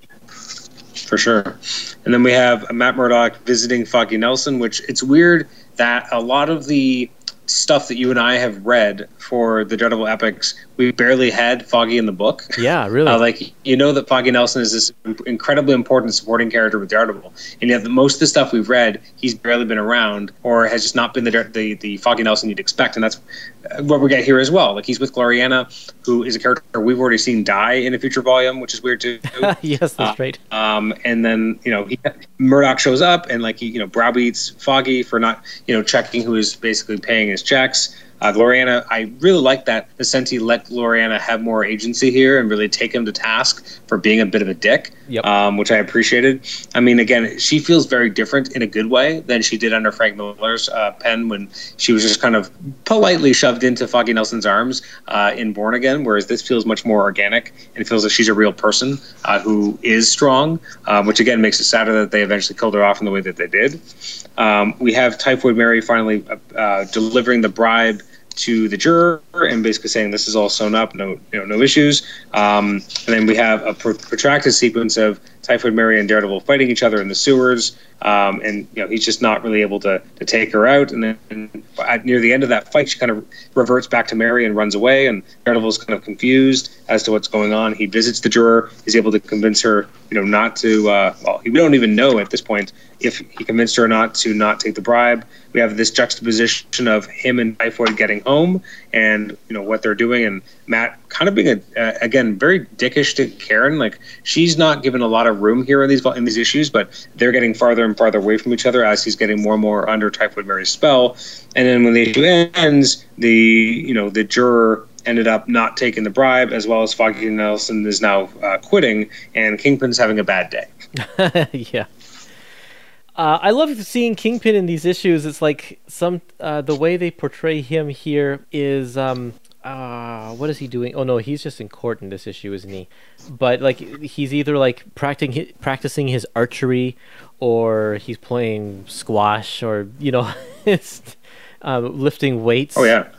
For sure, and then we have Matt Murdock visiting Foggy Nelson, which it's weird that a lot of the stuff that you and I have read for the Daredevil epics, we barely had Foggy in the book. Yeah, *laughs* really. Uh, like you know that Foggy Nelson is this incredibly important supporting character with Daredevil, and yet most of the stuff we've read, he's barely been around or has just not been the the, the Foggy Nelson you'd expect, and that's what we get here as well. Like he's with Glorianna, who is a character we've already seen die in a future volume, which is weird too. *laughs* yes, that's uh, right. Um, and then you know he, Murdock shows up and like he you know browbeats Foggy for not you know checking who is basically paying his checks. Uh, Glorianna, I really like that Nocenti let Glorianna have more agency here and really take him to task for being a bit of a dick, yep. um, which I appreciated. I mean, again, she feels very different in a good way than she did under Frank Miller's uh, pen when she was just kind of politely shoved into Foggy Nelson's arms uh, in Born Again, whereas this feels much more organic and it feels like she's a real person uh, who is strong, um, which again makes it sadder that they eventually killed her off in the way that they did. Um, we have Typhoid Mary finally uh, uh, delivering the bribe to the juror and basically saying this is all sewn up, no, you know, no issues. Um, and then we have a protracted sequence of Typhoid Mary and Daredevil fighting each other in the sewers, um, and you know he's just not really able to, to take her out. And then at, near the end of that fight, she kind of reverts back to Mary and runs away. And Daredevil's kind of confused as to what's going on. He visits the juror. He's able to convince her, you know, not to. Uh, well, we don't even know at this point if he convinced her or not to not take the bribe. We have this juxtaposition of him and Typhoid getting home, and you know what they're doing, and Matt kind of being a uh, again very dickish to Karen. Like she's not given a lot of room here in these in these issues, but they're getting farther and farther away from each other as he's getting more and more under Typhoid Mary's spell. And then when the issue ends, the you know the juror ended up not taking the bribe, as well as Foggy Nelson is now uh, quitting, and Kingpin's having a bad day. *laughs* yeah. Uh, I love seeing Kingpin in these issues. It's like some uh, the way they portray him here is um, uh, what is he doing? Oh no, he's just in court in this issue, isn't he? But like he's either like practicing practicing his archery, or he's playing squash, or you know, *laughs* it's um, lifting weights. Oh yeah,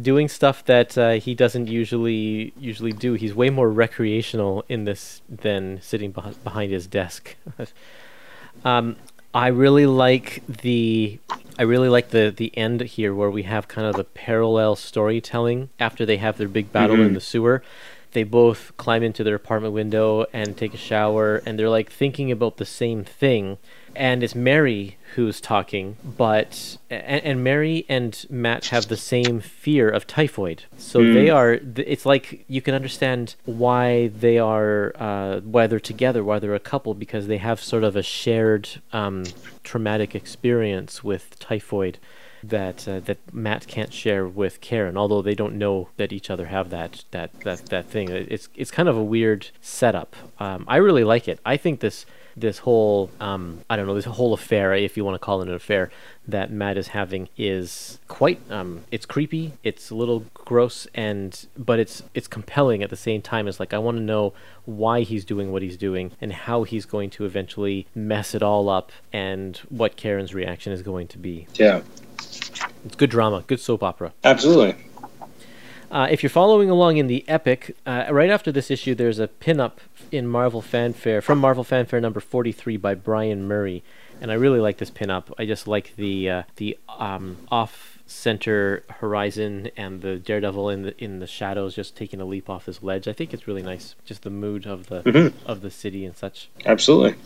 doing stuff that uh, he doesn't usually usually do. He's way more recreational in this than sitting beh- behind his desk. *laughs* um, I really like the I really like the the end here where we have kind of the parallel storytelling after they have their big battle mm-hmm. in the sewer. They both climb into their apartment window and take a shower and they're like thinking about the same thing and it's Mary who's talking, but and, and, Mary and Matt have the same fear of typhoid. So mm. they are. It's like you can understand why they are, uh, why they're together, why they're a couple, because they have sort of a shared um, traumatic experience with typhoid that uh, that Matt can't share with Karen, although they don't know that each other have that that that that thing. It's it's kind of a weird setup. Um, I really like it. I think this this whole um, I don't know this whole affair, if you want to call it an affair, that Matt is having is quite um, it's creepy, it's a little gross, and but it's it's compelling at the same time. It's like I want to know why he's doing what he's doing and how he's going to eventually mess it all up, and what Karen's reaction is going to be. Yeah, it's good drama, good soap opera. Absolutely. Uh, if you're following along in the epic, uh, right after this issue, there's a pinup in Marvel Fanfare from Marvel Fanfare number 43 by Brian Murray, and I really like this pinup. I just like the uh, the um, off center horizon and the daredevil in the in the shadows just taking a leap off this ledge. I think it's really nice. Just the mood of the mm-hmm. of the city and such. Absolutely.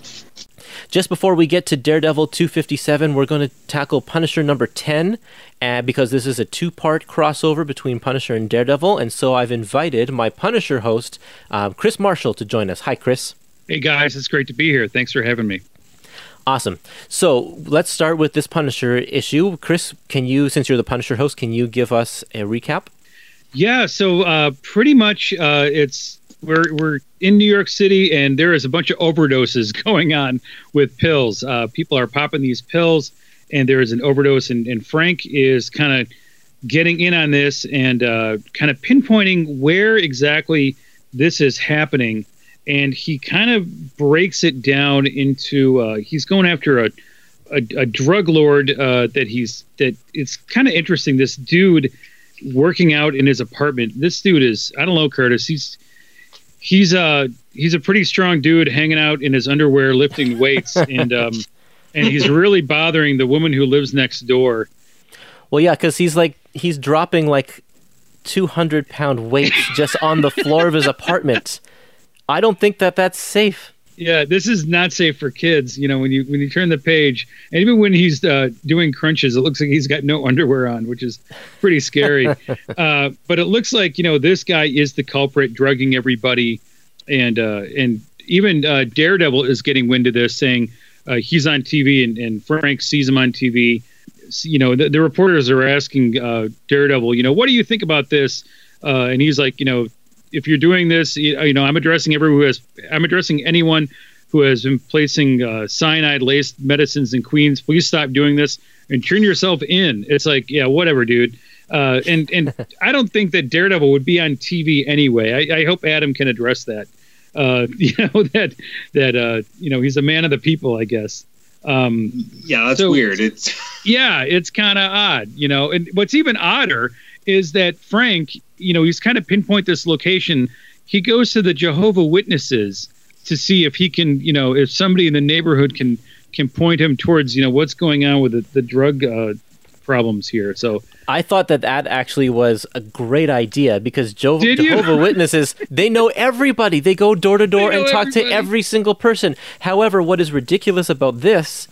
Just before we get to Daredevil 257, we're going to tackle Punisher number 10 uh, because this is a two-part crossover between Punisher and Daredevil, and so I've invited my Punisher host, um, Chris Marshall, to join us. Hi, Chris. Hey guys, it's great to be here. Thanks for having me. Awesome. So let's start with this Punisher issue. Chris, can you, since you're the Punisher host, can you give us a recap? Yeah. So uh, pretty much, uh, it's we're we're in New York City, and there is a bunch of overdoses *laughs* going on with pills. Uh, people are popping these pills, and there is an overdose, and, and Frank is kind of getting in on this and uh, kind of pinpointing where exactly this is happening. And he kind of breaks it down into uh, he's going after a a, a drug lord uh, that he's that it's kind of interesting. This dude working out in his apartment. This dude is I don't know Kurtis. He's he's a he's a pretty strong dude hanging out in his underwear lifting weights *laughs* and um and he's really bothering the woman who lives next door. Well, yeah, because he's like he's dropping like two hundred pound weights just on the floor of his apartment. I don't think that that's safe. Yeah, this is not safe for kids. You know, when you when you turn the page, and even when he's uh, doing crunches, it looks like he's got no underwear on, which is pretty scary. *laughs* uh, but it looks like you know this guy is the culprit, drugging everybody, and uh, and even uh, Daredevil is getting wind of this, saying uh, he's on TV, and, and Frank sees him on TV. You know, the, the reporters are asking uh, Daredevil, you know, what do you think about this? and he's like, you know, if you're doing this, you know, I'm addressing everyone who has, I'm addressing anyone who has been placing uh, cyanide laced medicines in Queens. Please stop doing this and turn yourself in. It's like, yeah, whatever, dude. Uh, and and *laughs* I don't think that Daredevil would be on TV anyway. I, I hope Adam can address that. Uh, *laughs* you know that that uh, you know he's a man of the people, I guess. Um, yeah, that's so, weird. It's *laughs* yeah, it's kind of odd, you know. And what's even odder is that Frank, you know, he's kind of pinpoint this location. He goes to the Jehovah Witnesses to see if he can, you know, if somebody in the neighborhood can can point him towards, you know, what's going on with the, the drug uh, problems here. So I thought that that actually was a great idea because Jo- Jehovah Witnesses they know everybody. They go door to door and talk everybody. to every single person. However, what is ridiculous about this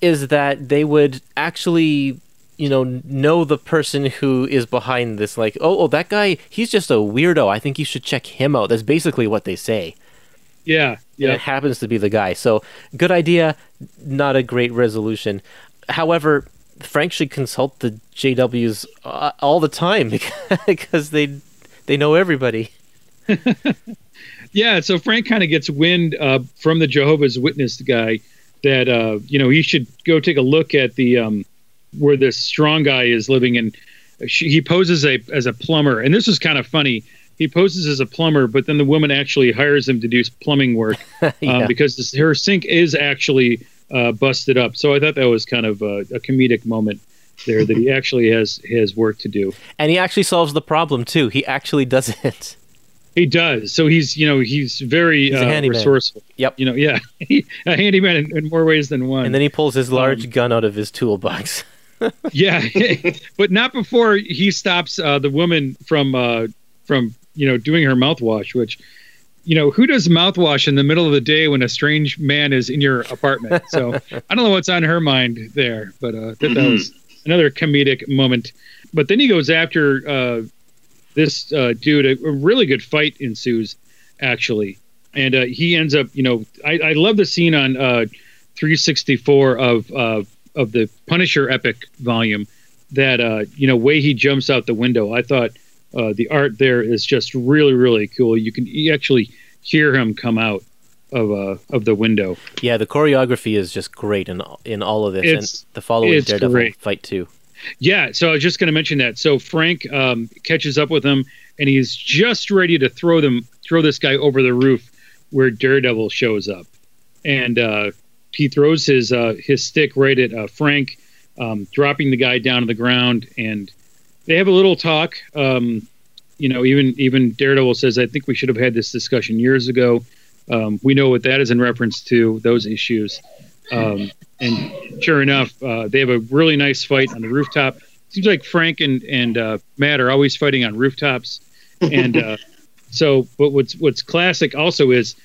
is that they would actually you know know the person who is behind this like oh oh that guy he's just a weirdo. I think you should check him out. That's basically what they say. Yeah yeah. and it happens to be the guy. So good idea not a great resolution. However frank should consult the jws uh, all the time *laughs* because they they know everybody. *laughs* Yeah so frank kind of gets wind uh, from the jehovah's witness guy that uh, you know he should go take a look at the um, where this strong guy is living in. She, he poses a as a plumber, and this is kind of funny. He poses as a plumber, but then the woman actually hires him to do plumbing work *laughs* uh, yeah. um, because this, her sink is actually uh, busted up. So I thought that was kind of a, a comedic moment there that he *laughs* actually has has work to do. And he actually solves the problem too. He actually does it. He does. So he's, you know, he's very he's uh, resourceful. Yep. You know, yeah, *laughs* a handyman in, in, more ways than one. And then he pulls his large um, gun out of his toolbox yeah, *laughs* but not before he stops uh, the woman from uh, from you know doing her mouthwash, which you know who does mouthwash in the middle of the day when a strange man is in your apartment. So I don't know what's on her mind there, but uh, that, that mm-hmm. was another comedic moment. But then he goes after uh, this uh, dude. A, a, really good fight ensues, actually, and uh, he ends up. You know, I, I love the scene on uh, 364 of uh, of the Punisher epic volume that uh, you know way he jumps out the window. I thought uh, the art there is just really really cool. You can you actually hear him come out of uh, of the window. Yeah, the choreography is just great in in all of this, it's, and the following Daredevil great. fight too. Yeah, so I was just going to mention that. So Frank um, catches up with him, and he's just ready to throw them throw this guy over the roof where Daredevil shows up, and uh, he throws his uh, his stick right at uh, Frank, um, dropping the guy down to the ground, and they have a little talk. Um, you know, even even Daredevil says, "I think we should have had this discussion years ago." Um, we know what that is in reference to those issues. Um, and sure enough, uh, they have a really nice fight on the rooftop. Seems like Frank and and uh, Matt are always fighting on rooftops, and uh, *laughs* so. But what's what's classic also is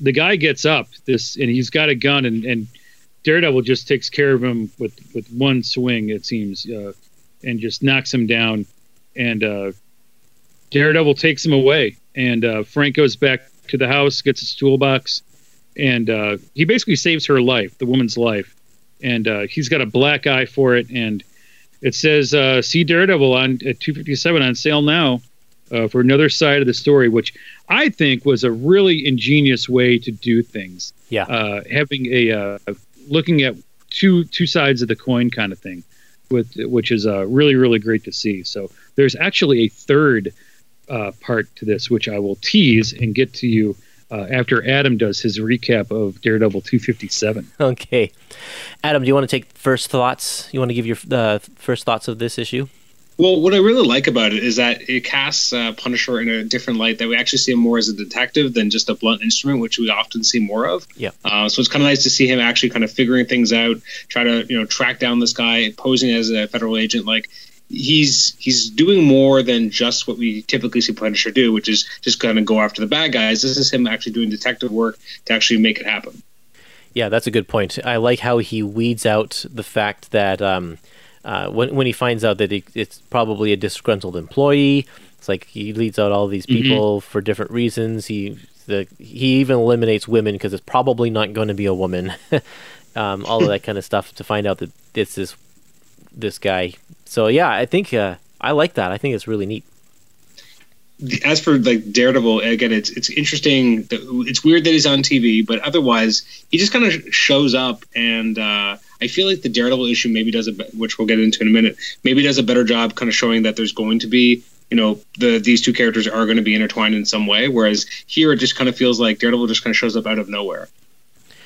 the guy gets up this and he's got a gun and, and Daredevil just takes care of him with with one swing it seems uh, and just knocks him down. And uh, Daredevil takes him away and uh, Frank goes back to the house gets his toolbox and uh, he basically saves her life, the woman's life, and uh, he's got a black eye for it, and it says uh, see Daredevil on at 257 on sale now uh, for another side of the story, which I think was a really ingenious way to do things. Yeah. Uh, having a uh, looking at two two sides of the coin kind of thing, with which is uh, really really great to see. So there's actually a third uh, part to this, which I will tease and get to you. Uh, after Adam does his recap of Daredevil 257. Okay. Adam, do you want to take first thoughts? You want to give your uh, first thoughts of this issue? Well, what I really like about it is that it casts uh, Punisher in a different light. That we actually see him more as a detective than just a blunt instrument, which we often see more of. Yeah. Uh, so it's kind of nice to see him actually kind of figuring things out, try to you know track down this guy, posing as a federal agent. Like he's he's doing more than just what we typically see Punisher do, which is just kind of go after the bad guys. This is him actually doing detective work to actually make it happen. Yeah, that's a good point. I like how he weeds out the fact that um, uh, when when he finds out that it, it's probably a disgruntled employee, it's like he leads out all these people mm-hmm. for different reasons. He the he even eliminates women because it's probably not going to be a woman. *laughs* um, all of that kind of stuff to find out that it's this this guy. So yeah, I think uh, I like that. I think it's really neat. As for like Daredevil, again, it's it's interesting. It's weird that he's on TV, but otherwise, he just kind of shows up, and uh, I feel like the Daredevil issue maybe does a, which we'll get into in a minute, maybe does a better job kind of showing that there's going to be you know the these two characters are going to be intertwined in some way whereas here it just kind of feels like daredevil just kind of shows up out of nowhere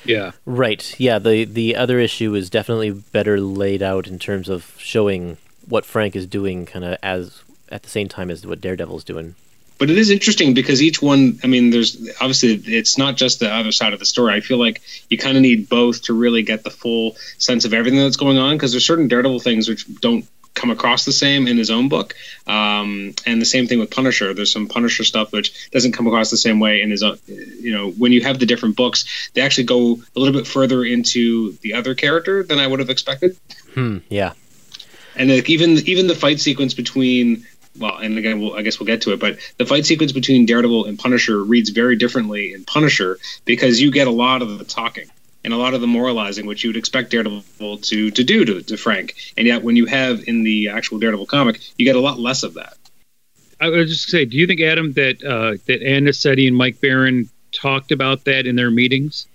yeah. Right. Yeah. The the other issue is definitely better laid out in terms of showing what Frank is doing, kind of as at the same time as what Daredevil's doing. But it is interesting because each one, I mean, there's obviously it's not just the other side of the story. I feel like you kind of need both to really get the full sense of everything that's going on because there's certain Daredevil things which don't come across the same in his own book. Um, and the same thing with Punisher. There's some Punisher stuff which doesn't come across the same way in his own. You know, when you have the different books, they actually go a little bit further into the other character than I would have expected. Hmm. Yeah. And like even even the fight sequence between well, and again, we'll, I guess we'll get to it, but the fight sequence between Daredevil and Punisher reads very differently in Punisher because you get a lot of the talking and a lot of the moralizing, which you would expect Daredevil to to do to, to Frank. And yet, when you have in the actual Daredevil comic, you get a lot less of that. I was just say, do you think Adam that uh, that Ann Nocenti and Mike Baron talked about that in their meetings?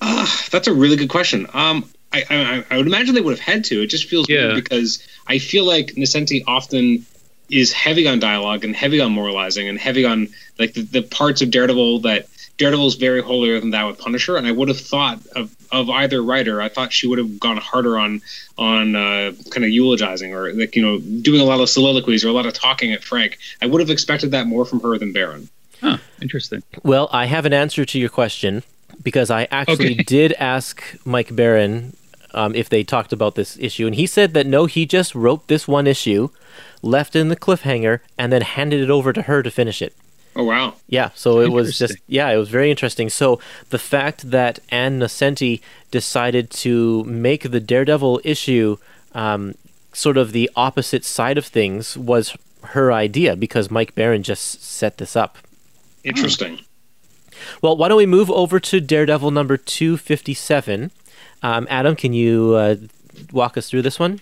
Uh, that's a really good question. Um, I, I, I, would imagine they would have had to. It just feels yeah. weird because I feel like Nocenti often is heavy on dialogue and heavy on moralizing and heavy on like the, the parts of Daredevil that Daredevil is very holier than thou with Punisher, and I would have thought of, of either writer. I thought she would have gone harder on on uh, kind of eulogizing or like you know doing a lot of soliloquies or a lot of talking at Frank. I would have expected that more from her than Baron. Huh, interesting. Well, I have an answer to your question because I actually okay. did ask Mike Baron um, if they talked about this issue, and he said that no, he just wrote this one issue, left in the cliffhanger, and then handed it over to her to finish it. Oh wow! Yeah, so it was just yeah, it was very interesting. So the fact that Ann Nocenti decided to make the Daredevil issue um, sort of the opposite side of things was her idea because Mike Baron just set this up. Interesting. Well, why don't we move over to Daredevil number two fifty seven? Um, Adam, can you uh, walk us through this one?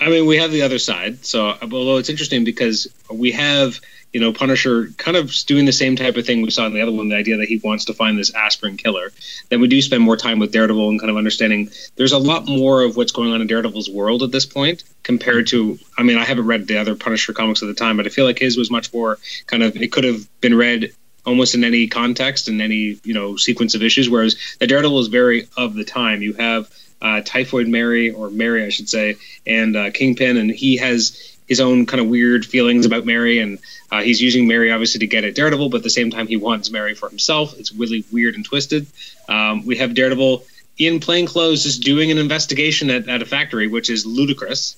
I mean, we have the other side. So, although it's interesting because we have you know, Punisher kind of doing the same type of thing we saw in the other one, the idea that he wants to find this aspirin killer. Then we do spend more time with Daredevil and kind of understanding there's a lot more of what's going on in Daredevil's world at this point compared to, I mean, I haven't read the other Punisher comics at the time, but I feel like his was much more kind of, it could have been read almost in any context and any, you know, sequence of issues, whereas the Daredevil is very of the time. You have uh, Typhoid Mary, or Mary, I should say, and uh, Kingpin, and he has his own kind of weird feelings about Mary, and uh, he's using Mary obviously to get at Daredevil, but at the same time he wants Mary for himself. It's really weird and twisted. Um, we have Daredevil in plain clothes just doing an investigation at, at a factory, which is ludicrous.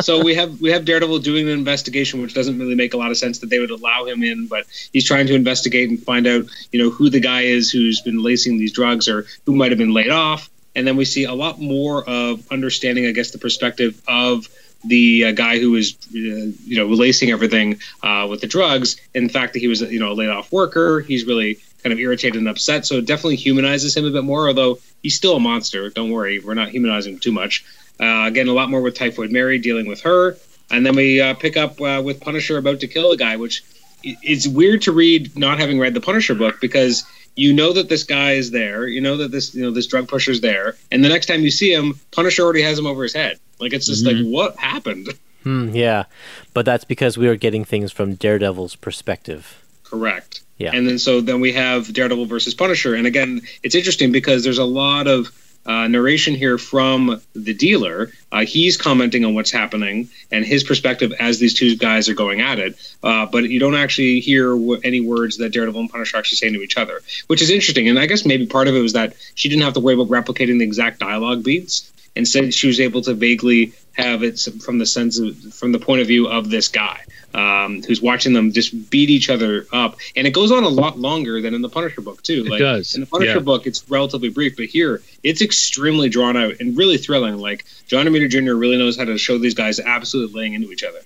So we have we have Daredevil doing an investigation, which doesn't really make a lot of sense that they would allow him in, but he's trying to investigate and find out, you know, who the guy is who's been lacing these drugs or who might have been laid off. And then we see a lot more of understanding, I guess, the perspective of the uh, guy who was, uh, you know, lacing everything uh, with the drugs. In fact, that he was, you know, a laid off worker. He's really kind of irritated and upset. So it definitely humanizes him a bit more. Although he's still a monster. Don't worry, we're not humanizing him too much. Uh, again, a lot more with Typhoid Mary dealing with her, and then we uh, pick up uh, with Punisher about to kill a guy, which it's weird to read not having read the Punisher book because you know that this guy is there, you know that this you know this drug pusher's there, and the next time you see him, Punisher already has him over his head. Like it's just like what happened? *laughs* Hmm, yeah, but that's because we are getting things from Daredevil's perspective. Correct. Yeah. And then so then we have Daredevil versus Punisher, and again, it's interesting because there's a lot of uh, narration here from the dealer. Uh, he's commenting on what's happening and his perspective as these two guys are going at it. Uh, but you don't actually hear w- any words that Daredevil and Punisher are actually saying to each other, which is interesting. And I guess maybe part of it was that she didn't have to worry about replicating the exact dialogue beats. Instead, she was able to vaguely have it from the sense of, from the point of view of this guy um, who's watching them just beat each other up, and it goes on a lot longer than in the Punisher book too. It does, In the Punisher yeah. book, it's relatively brief, but here it's extremely drawn out and really thrilling. Like John Romita Jr. really knows how to show these guys absolutely laying into each other.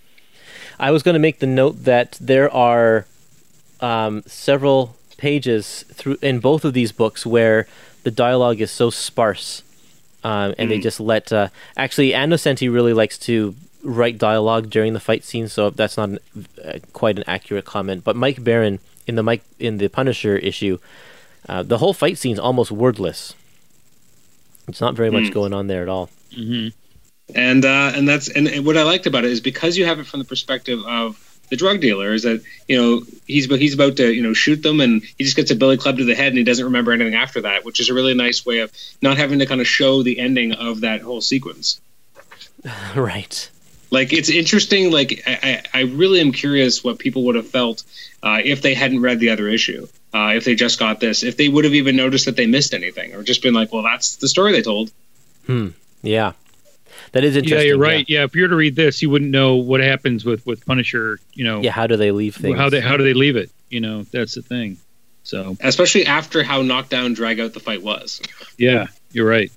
I was going to make the note that there are um, several pages through in both of these books where the dialogue is so sparse, um, and they just let. Uh, actually, Ann Nocenti really likes to write dialogue during the fight scene, so that's not an, uh, quite an accurate comment. But Mike Baron in the Mike in the Punisher issue, uh, the whole fight scene's almost wordless. It's not very much going on there at all. and uh, and that's and, and what I liked about it is because you have it from the perspective of the drug dealer is that you know he's he's about to you know shoot them and he just gets a billy club to the head and he doesn't remember anything after that, which is a really nice way of not having to kind of show the ending of that whole sequence. *laughs* right. Like it's interesting. Like I, I I really am curious what people would have felt uh, if they hadn't read the other issue. Uh, if they just got this, if they would have even noticed that they missed anything, or just been like, "Well, that's the story they told." Hmm yeah. That is interesting. Yeah, you're right. Yeah. if you were to read this, you wouldn't know what happens with with Punisher. You know, Yeah. How do they leave things? how they how do they leave it? You know, that's the thing. So Especially after how knockdown drag out the fight was. yeah, you're right.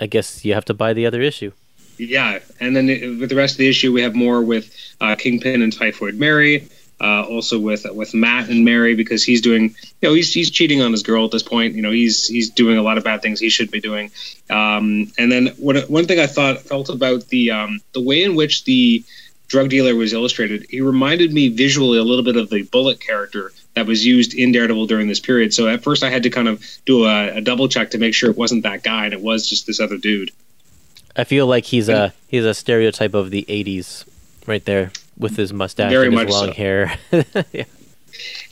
I guess you have to buy the other issue. Yeah, and then with the rest of the issue, we have more with uh, Kingpin and Typhoid Mary. Uh, also with with Matt and Mary because he's doing you know he's he's cheating on his girl at this point. You know he's he's doing a lot of bad things he should be doing. Um, and then what one thing I thought felt about the um, the way in which the drug dealer was illustrated, he reminded me visually a little bit of the Bullet character that was used in Daredevil during this period. So at first I had to kind of do a, a double check to make sure it wasn't that guy and it was just this other dude. I feel like he's a he's a stereotype of the '80s, right there, with his mustache Very and his long so. hair. *laughs* yeah.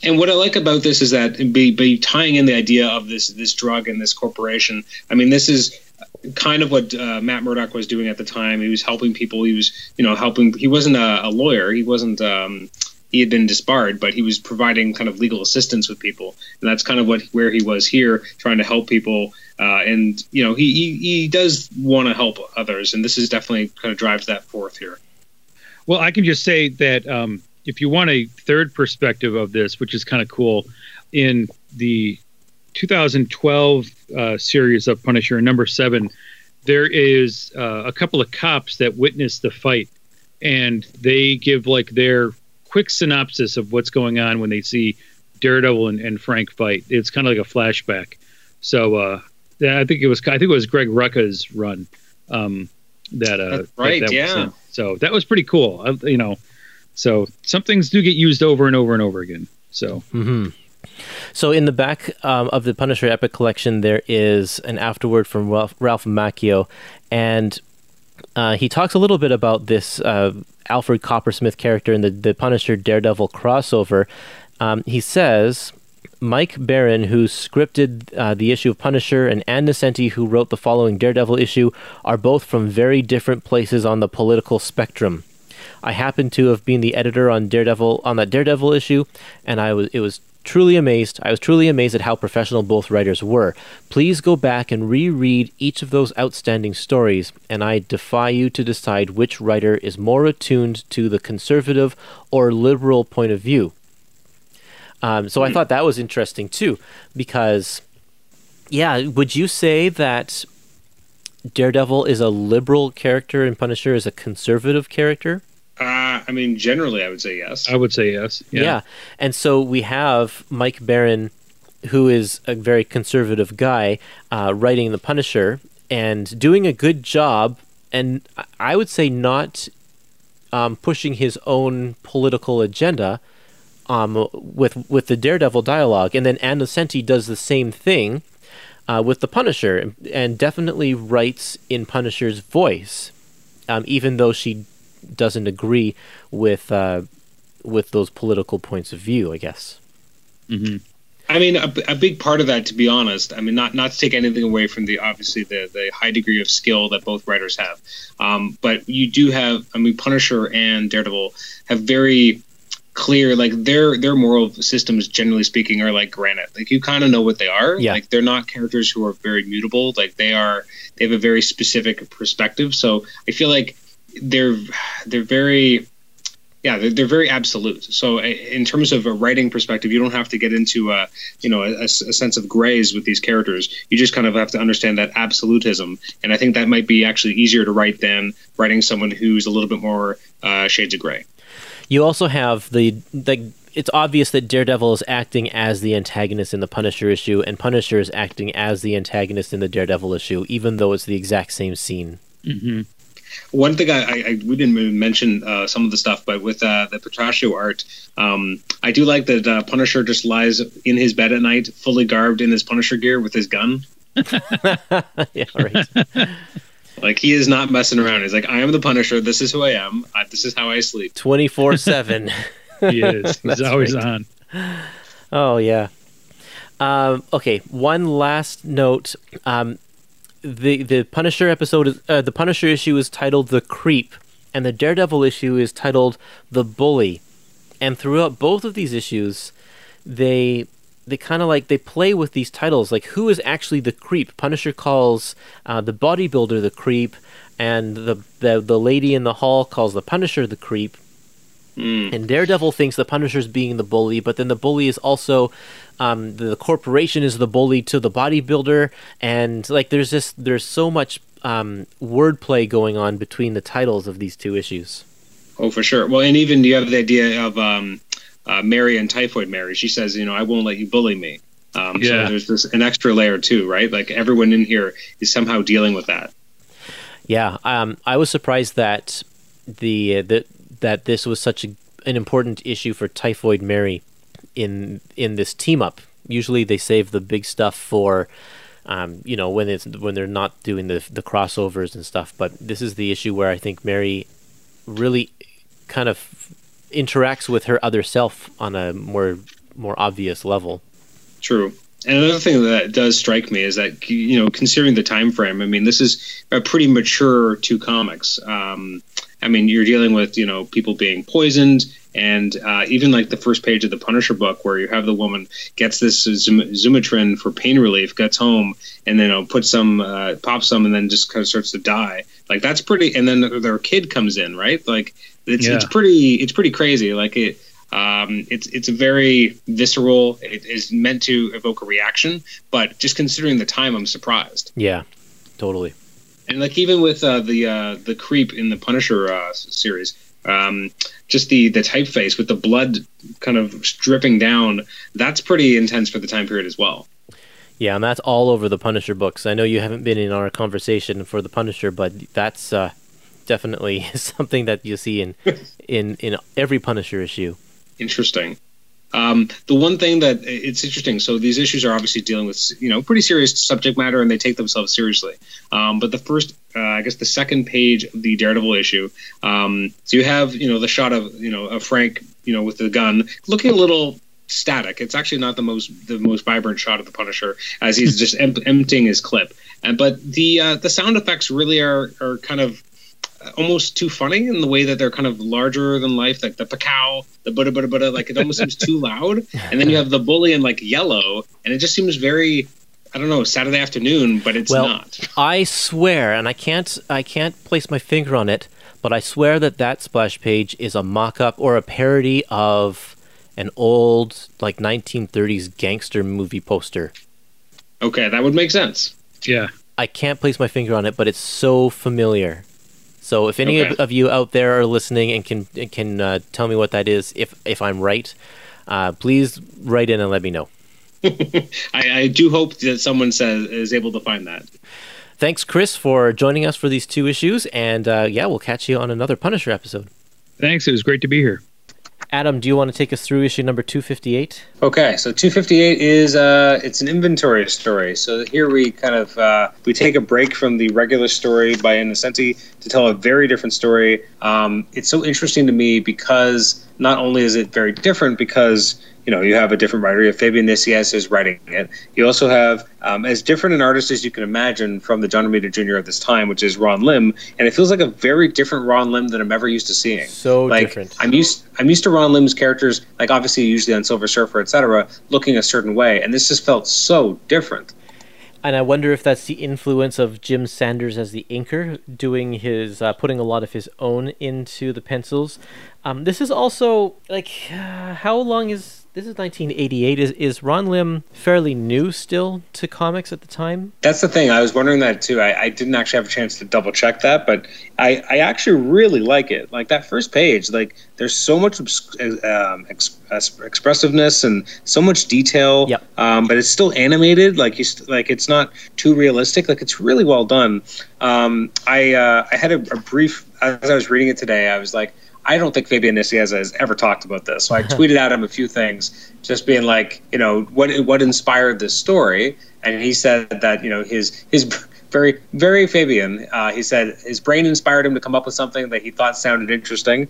And what I like about this is that be, be tying in the idea of this this drug and this corporation. I mean, this is kind of what uh, Matt Murdock was doing at the time. He was helping people. He was, you know, helping. He wasn't a, a lawyer. He wasn't. Um, he had been disbarred, but he was providing kind of legal assistance with people, and that's kind of what where he was here, trying to help people. Uh, and you know, he he, he does want to help others, and this is definitely kind of drives that forth here. Well, I can just say that um, if you want a third perspective of this, which is kind of cool, in the 2012 uh, series of Punisher, number seven, there is uh, a couple of cops that witness the fight, and they give like their quick synopsis of what's going on when they see Daredevil and, and Frank fight. It's kind of like a flashback. So uh, I think it was I think it was Greg Rucka's run. Um, that uh, That's right, that, that yeah. in. So that was pretty cool. I, you know, so some things do get used over and over and over again. So hmm So in the back um, of the Punisher Epic Collection, there is an afterword from Ralph, Ralph Macchio, and uh, he talks a little bit about this uh, Alfred Coppersmith character in the, the Punisher Daredevil crossover. Um, he says. Mike Baron, who scripted uh, the issue of Punisher, and Ann Nocenti, who wrote the following Daredevil issue, are both from very different places on the political spectrum. I happened to have been the editor on Daredevil on that Daredevil issue, and I was it was truly amazed. I was truly amazed at how professional both writers were. Please go back and reread each of those outstanding stories, and I defy you to decide which writer is more attuned to the conservative or liberal point of view. Um, so I thought that was interesting too, because yeah, would you say that Daredevil is a liberal character and Punisher is a conservative character? Uh, I mean, generally, I would say yes. I would say yes. Yeah. And so we have Mike Baron who is a very conservative guy, uh, writing the Punisher and doing a good job, and I- I would say not um, pushing his own political agenda um, with with the Daredevil dialogue, and then Ann Nocenti does the same thing uh, with the Punisher, and, and definitely writes in Punisher's voice, um, even though she doesn't agree with uh, with those political points of view. I guess. I mean, a, a big part of that, to be honest, I mean, not not to take anything away from the obviously the the high degree of skill that both writers have, um, but you do have, I mean, Punisher and Daredevil have very clear, like their their moral systems, generally speaking, are like granite. Like you kind of know what they are. Yeah. Like they're not characters who are very mutable. Like they are, they have a very specific perspective. So I feel like they're they're very yeah they're, they're very absolute so in terms of a writing perspective you don't have to get into a you know a sense of grays with these characters you just kind of have to understand that absolutism and i think that might be actually easier to write than writing someone who's a little bit more uh, shades of gray You also have the like. It's obvious that Daredevil is acting as the antagonist in the Punisher issue, and Punisher is acting as the antagonist in the Daredevil issue, even though it's the exact same scene. one thing I, I, I we didn't mention uh, some of the stuff, but with uh, the Portacio art, um, I do like that uh, Punisher just lies in his bed at night, fully garbed in his Punisher gear with his gun. *laughs* yeah, right. *laughs* Like he is not messing around. He's like, I am the Punisher. This is who I am. Uh, this is how I sleep. Twenty four seven. *laughs* He is. *laughs* He's always right. on. Oh yeah. Um, okay. One last note. Um, the the Punisher episode, is, uh, the Punisher issue is titled "The Creep," and the Daredevil issue is titled "The Bully." And throughout both of these issues, they they kind of like they play with these titles, like who is actually the creep. Punisher calls uh, the bodybuilder the creep, and the, the the lady in the hall calls the Punisher the creep. And Daredevil thinks the Punisher's being the bully, but then the bully is also um, the corporation is the bully to the bodybuilder, and like there's just there's so much um, wordplay going on between the titles of these two issues. Oh, for sure. Well, and even you have the idea of um, uh, Mary and Typhoid Mary. She says, you know, I won't let you bully me. Um, Yeah. So there's this an extra layer too, right? Like everyone in here is somehow dealing with that. Yeah, um, I was surprised that the that that this was such a, an important issue for Typhoid Mary in in this team up. Usually they save the big stuff for um, you know when it's when they're not doing the the crossovers and stuff. But this is the issue where I think Mary really kind of interacts with her other self on a more more obvious level. True. And another thing that does strike me is that you know, considering the time frame, I mean, this is a pretty mature two comics. Um, I mean, you're dealing with you know people being poisoned, and uh, even like the first page of the Punisher book, where you have the woman gets this Zum- Zumatrin for pain relief, gets home, and then you know, puts some, uh, pops some, and then just kind of starts to die. Like that's pretty. And then their kid comes in, right? Like it's it's pretty it's pretty crazy. Like it. Um, it's it's a very visceral. It is meant to evoke a reaction, but just considering the time, I'm surprised. Yeah, totally. And like even with uh, the uh, the creep in the Punisher uh, series, um, just the the typeface with the blood kind of dripping down, that's pretty intense for the time period as well. Yeah, and that's all over the Punisher books. I know you haven't been in our conversation for the Punisher, but that's uh, definitely *laughs* something that you see in *laughs* in in every Punisher issue. Interesting. Um, the one thing that it's interesting. So these issues are obviously dealing with you know pretty serious subject matter, and they take themselves seriously. Um, but the first, uh, I guess, the second page of the Daredevil issue. Um, so you have you know the shot of you know of Frank you know with the gun looking a little static. It's actually not the most the most vibrant shot of the Punisher as he's just *laughs* em- emptying his clip. And but the uh, the sound effects really are are kind of almost too funny in the way that they're kind of larger than life, like the pacow, the butter butter butter, like it almost seems too loud. *laughs* And then you have the bully in like yellow, and it just seems very, I don't know, Saturday afternoon, but it's Well, not. I swear, and I can't I can't place my finger on it, but I swear that that splash page is a mock-up or a parody of an old like 1930s gangster movie poster. Okay, that would make sense. Yeah. I can't place my finger on it, but it's so familiar. So if any of, Okay. of you out there are listening and can can uh, tell me what that is, if if I'm right, uh, please write in and let me know. *laughs* I, I do hope that someone says is able to find that. Thanks, Chris, for joining us for these two issues, and uh, yeah, we'll catch you on another Punisher episode. Thanks. It was great to be here. Adam, do you want to take us through issue number 258? Okay, so 258 is uh, it's an inventory story. So here we kind of uh, we take a break from the regular story by Ann Nocenti to tell a very different story. Um, it's so interesting to me because not only is it very different because you know you have a different writer. You have Fabian Nicieza is writing it. You also have um, as different an artist as you can imagine from the John Romita Jr. of this time, which is Ron Lim, and it feels like a very different Ron Lim than I'm ever used to seeing. So like, different. I'm used I'm used to Ron Lim's characters, like obviously usually on Silver Surfer, etc., looking a certain way, and this just felt so different. And I wonder if that's the influence of Jim Sanders as the inker, doing his, uh, putting a lot of his own into the pencils. Um, this is also like, uh, how long is this? Is 1988? Is is Ron Lim fairly new still to comics at the time? That's the thing. I was wondering that too. I, I didn't actually have a chance to double check that, but I, I actually really like it. Like that first page, like there's so much um, ex, expressiveness and so much detail. Yep. Um, but it's still animated. Like you, st- like it's not too realistic. Like it's really well done. Um, I uh, I had a, a brief as I was reading it today. I was like. I don't think Fabian Nicieza has ever talked about this. So I *laughs* tweeted at him a few things, just being like, you know, what what inspired this story, and he said that you know his his *laughs* very very Fabian. Uh, he said his brain inspired him to come up with something that he thought sounded interesting.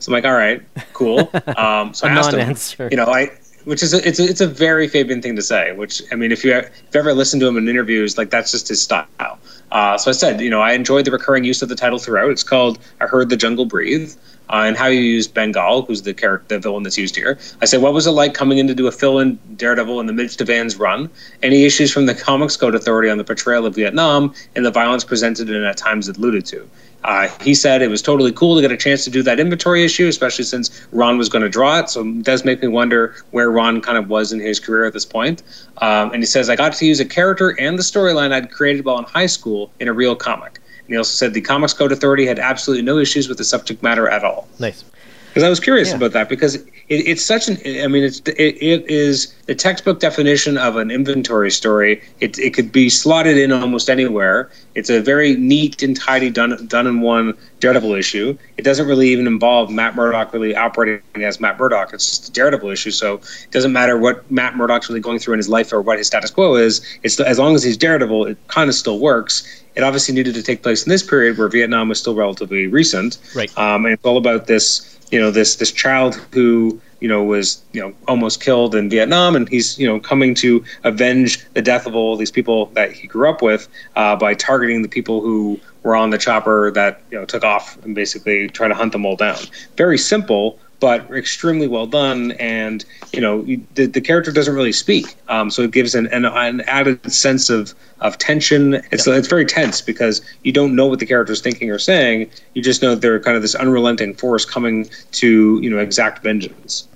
So I'm like, all right, cool. *laughs* Um, so I asked him, you know, I which is a, it's a, it's a very Fabian thing to say. Which I mean, if you if you ever listen to him in interviews, like that's just his style. Uh, so I said, you know, I enjoyed the recurring use of the title throughout. It's called "I Heard the Jungle Breathe." Uh, and how you use Bengal, who's the character, the villain that's used here. I said, what was it like coming in to do a fill-in Daredevil in the midst of Ann's run? Any issues from the Comics Code Authority on the portrayal of Vietnam and the violence presented and at times alluded to? Uh, he said it was totally cool to get a chance to do that inventory issue, especially since Ron was going to draw it. So it does make me wonder where Ron kind of was in his career at this point. Um, and he says, I got to use a character and the storyline I'd created while in high school in a real comic. And he also said the Comics Code Authority had absolutely no issues with the subject matter at all. Nice. Because I was curious Yeah. about that because it, it's such an I mean it's it, it is the textbook definition of an inventory story. It it could be slotted in almost anywhere. It's a very neat and tidy done done in one Daredevil issue. It doesn't really even involve Matt Murdock really operating as Matt Murdock. It's just a Daredevil issue, so it doesn't matter what Matt Murdock's really going through in his life or what his status quo is. It's as long as he's Daredevil, it kind of still works. It obviously needed to take place in this period where Vietnam was still relatively recent, Right. um, and it's all about this, you know, this this child who you know was you know almost killed in Vietnam, and he's you know coming to avenge the death of all these people that he grew up with uh, by targeting the people who were on the chopper that you know took off and basically try to hunt them all down. Very simple. But extremely well done, and you know you- the, the character doesn't really speak, um, so it gives an, an, an added sense of, of tension. It's it's very tense because you don't know what the character is thinking or saying. You just know that they're kind of this unrelenting force coming to you know exact vengeance.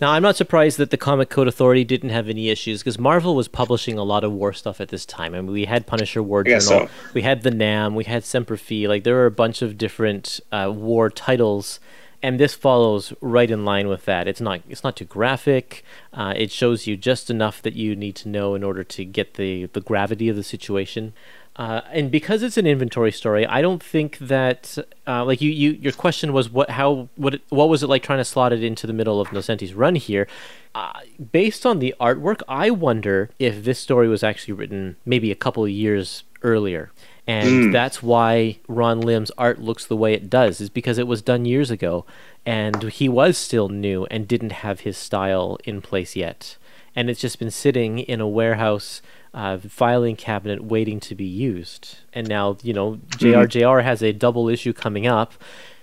Now, I'm not surprised that the Comic Code Authority didn't have any issues because Marvel was publishing a lot of war stuff at this time. I mean, we had Punisher War Journal, so. we had the Nam, we had Semper Fi. Like, there were a bunch of different uh, war titles, and this follows right in line with that. It's not it's not too graphic. Uh, it shows you just enough that you need to know in order to get the the gravity of the situation. Uh, and because it's an inventory story, I don't think that uh, like you, you your question was what how what it, what was it like trying to slot it into the middle of Nocenti's run here? Uh, based on the artwork, I wonder if this story was actually written maybe a couple of years earlier. And that's why Ron Lim's art looks the way it does, is because it was done years ago, and he was still new and didn't have his style in place yet and it's just been sitting in a warehouse uh, filing cabinet waiting to be used. And now, you know, JRJR has a double issue coming up.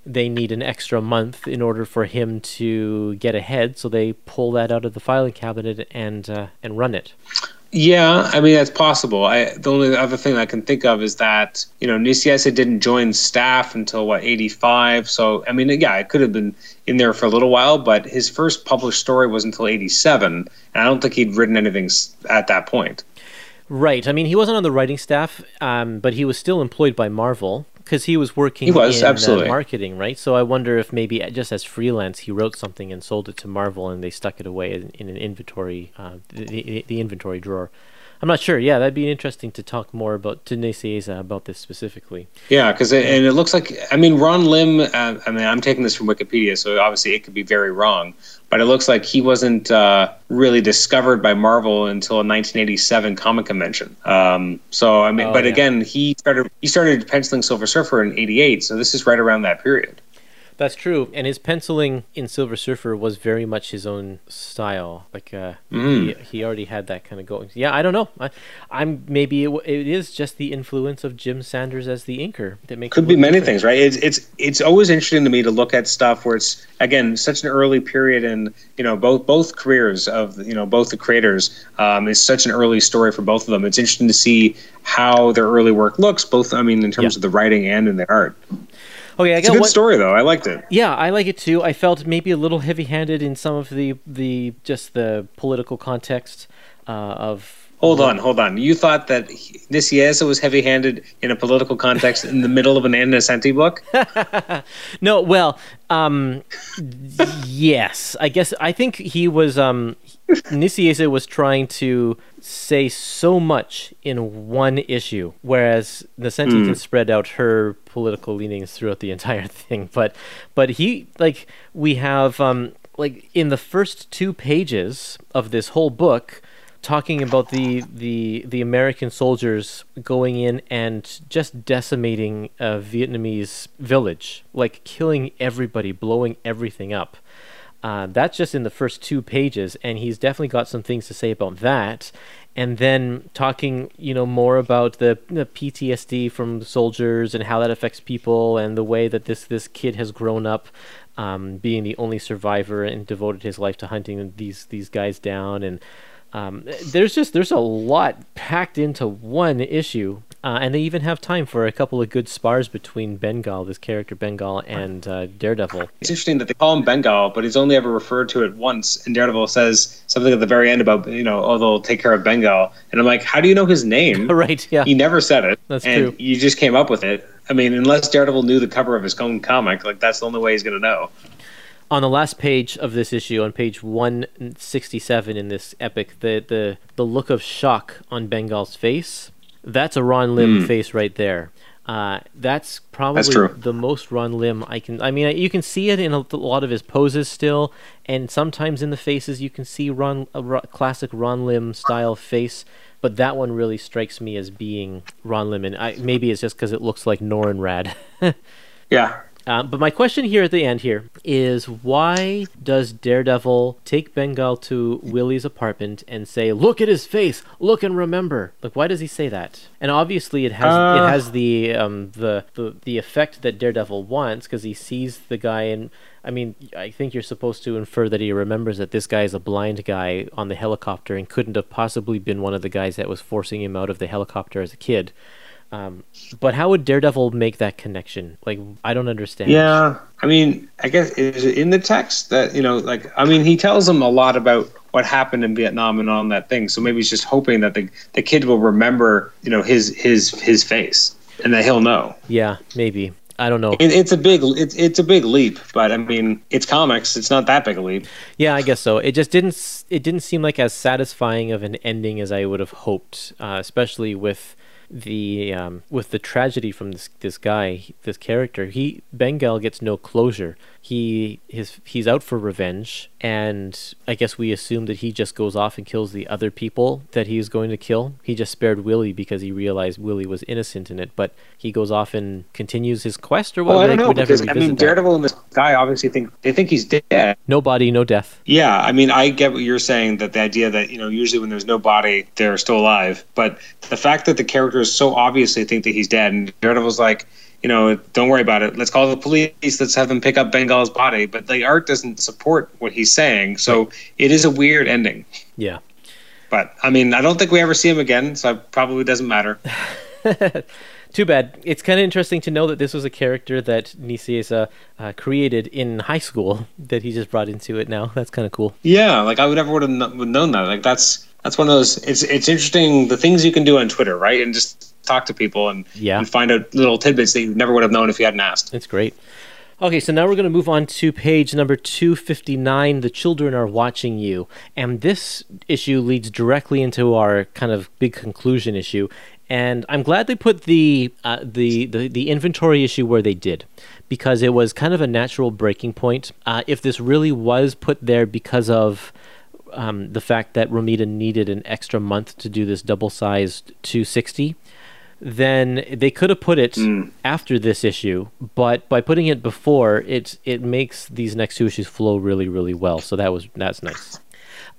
They need an extra month in order for him to get ahead, so they pull that out of the filing cabinet and uh, and run it. Yeah, I mean that's possible. I the only other thing I can think of is that you know Nicieza didn't join staff until what eighty five. So I mean, yeah, it could have been in there for a little while, but his first published story was until eighty seven, and I don't think he'd written anything at that point. Right. I mean, he wasn't on the writing staff, um, but he was still employed by Marvel. Because he was working He was, in uh, marketing, right? So I wonder if maybe just as freelance he wrote something and sold it to Marvel, and they stuck it away in, in an inventory, uh, the, the, the inventory drawer. I'm not sure. Yeah, that'd be interesting to talk more about to Nicieza about this specifically. Yeah, because and it looks like I mean Ron Lim. Uh, I mean I'm taking this from Wikipedia, so obviously it could be very wrong. But it looks like he wasn't uh, really discovered by Marvel until a 1987 comic convention. Um, so I mean, Oh, but yeah. again, he started he started penciling Silver Surfer in '88, so this is right around that period. That's true, and his penciling in Silver Surfer was very much his own style. Like uh, Mm. he, he already had that kind of going. Yeah, I don't know. I, I'm maybe it, it is just the influence of Jim Sanders as the inker that makes Could be many different. things, right? It's it's it's always interesting to me to look at stuff where it's again such an early period, and you know both both careers of you know both the creators um, is such an early story for both of them. It's interesting to see how their early work looks, both I mean in terms Yeah. of the writing and in the art. Okay, I It's a got good one. story though. I liked it. Yeah, I like it too. I felt maybe a little heavy-handed in some of the the just the political context uh, of. Hold on, hold on. You thought that Nicieza was heavy-handed in a political context in the middle of an Ann Nocenti book? *laughs* No, well, um, yes, I guess I think he was. Um, Nicieza was trying to say so much in one issue, whereas Nocenti can spread out her political leanings throughout the entire *laughs* thing. But, but he like we have um, like in the first two pages of this whole book talking about the the the American soldiers going in and just decimating a Vietnamese village, like killing everybody, blowing everything up. Uh, that's just in the first two pages, and he's definitely got some things to say about that. And then talking, you know, more about the, the PTSD from soldiers and how that affects people, and the way that this this kid has grown up, um, being the only survivor and devoted his life to hunting these these guys down. And um, there's just there's a lot packed into one issue, uh, and they even have time for a couple of good spars between Bengal, this character Bengal, and uh, Daredevil. It's interesting that they call him Bengal, but he's only ever referred to it once. And Daredevil says something at the very end about, you know, oh, they'll take care of Bengal. And I'm like, how do you know his name? *laughs* right? Yeah. He never said it. That's and true. you just came up with it. I mean, unless Daredevil knew the cover of his own comic, like that's the only way he's going to know. On the last page of this issue, on page 167 in this epic, the the the look of shock on Bengal's face, that's a Ron Lim face right there. Uh, that's probably true. the most Ron Lim I can. I mean, you can see it in a, a lot of his poses still, and sometimes in the faces you can see Ron, a classic Ron Lim style face. But that one really strikes me as being Ron Lim, and I, maybe it's just because it looks like Norrin Radd. *laughs* Yeah. Uh, but my question here at the end here is why does Daredevil take Bengal to Willie's apartment and say, "Look at his face, look and remember"? Like, why does he say that? And obviously, it has it Uh. has the um the the, the effect that Daredevil wants because he sees the guy and. I mean, I think you're supposed to infer that he remembers that this guy is a blind guy on the helicopter and couldn't have possibly been one of the guys that was forcing him out of the helicopter as a kid. Um, but how would Daredevil make that connection? Like, I don't understand. Yeah. I mean, I guess is it in the text that, you know, like, I mean, he tells them a lot about what happened in Vietnam and on that thing. So maybe he's just hoping that the, the kid will remember, you know, his, his, his face and that he'll know. Yeah, maybe. I don't know. It, it's a big it's it's a big leap, but I mean it's comics. It's not that big a leap. Yeah, I guess so. It just didn't. It didn't seem like as satisfying of an ending as I would have hoped, uh, especially with the um, with the tragedy from this this guy, this character. He Bengal gets no closure. He his he's out for revenge, and I guess we assume that he just goes off and kills the other people that he was going to kill. He just spared Willie because he realized Willie was innocent in it, but he goes off and continues his quest or what? Well, I don't know because I mean revisit that. Daredevil and this guy obviously think they think he's dead. No body, no death. Yeah, I mean I get what you're saying that the idea that you know usually when there's no body they're still alive, but the fact that the characters so obviously think that he's dead and Daredevil's like. You know, don't worry about it. Let's call the police. Let's have them pick up Bengal's body. But the art doesn't support what he's saying, so it is a weird ending. Yeah. But I mean, I don't think we ever see him again, so it probably doesn't matter. *laughs* Too bad. It's kind of interesting to know that this was a character that Nicieza uh, created in high school that he just brought into it now. That's kind of cool. Yeah, like I would never would have known that. Like that's that's one of those. It's it's interesting the things you can do on Twitter, right? And just talk to people and, Yeah. and find out little tidbits that you never would have known if you hadn't asked. It's great. Okay, so now we're going to move on to page number 259 The Children Are Watching You. And this issue leads directly into our kind of big conclusion issue. And I'm glad they put the, uh, the, the, the inventory issue where they did because it was kind of a natural breaking point. Uh, if this really was put there because of um, the fact that Romita needed an extra month to do this double sized 260, then they could have put it after this issue, but by putting it before, it it makes these next two issues flow really really well. So that was that's nice.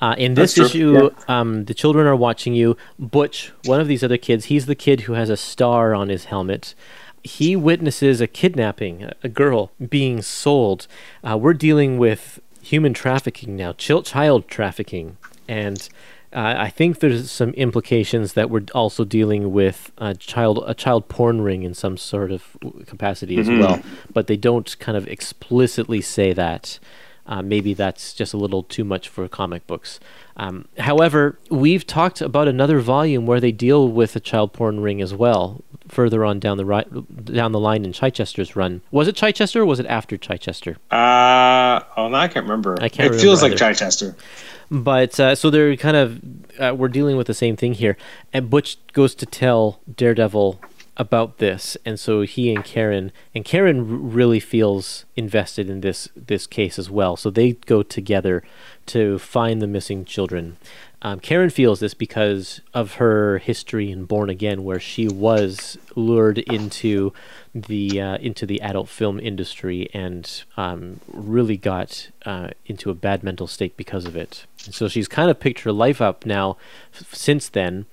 Uh, in this issue, um, the children are watching you. Butch, one of these other kids, he's the kid who has a star on his helmet. He witnesses a kidnapping, a- a girl being sold. Uh, we're dealing with human trafficking now, child trafficking, and uh, I think there's some implications that we're also dealing with a child a child porn ring in some sort of capacity as well, but they don't kind of explicitly say that. Uh, maybe that's just a little too much for comic books. Um, however, we've talked about another volume where they deal with a child porn ring as well. Further on down the ri- down the line in Chichester's run, was it Chichester or was it after Chichester? Uh, oh, now I can't remember. I can't It feels remember like Chichester. But uh, so they're kind of uh, we're dealing with the same thing here, and Butch goes to tell Daredevil about this, and so he and Karen and Karen really feels invested in this this case as well. So they go together to find the missing children. Um, Karen feels this because of her history in Born Again, where she was lured into the uh, into the adult film industry and um, really got uh, into a bad mental state because of it. So she's kind of picked her life up now f- since then,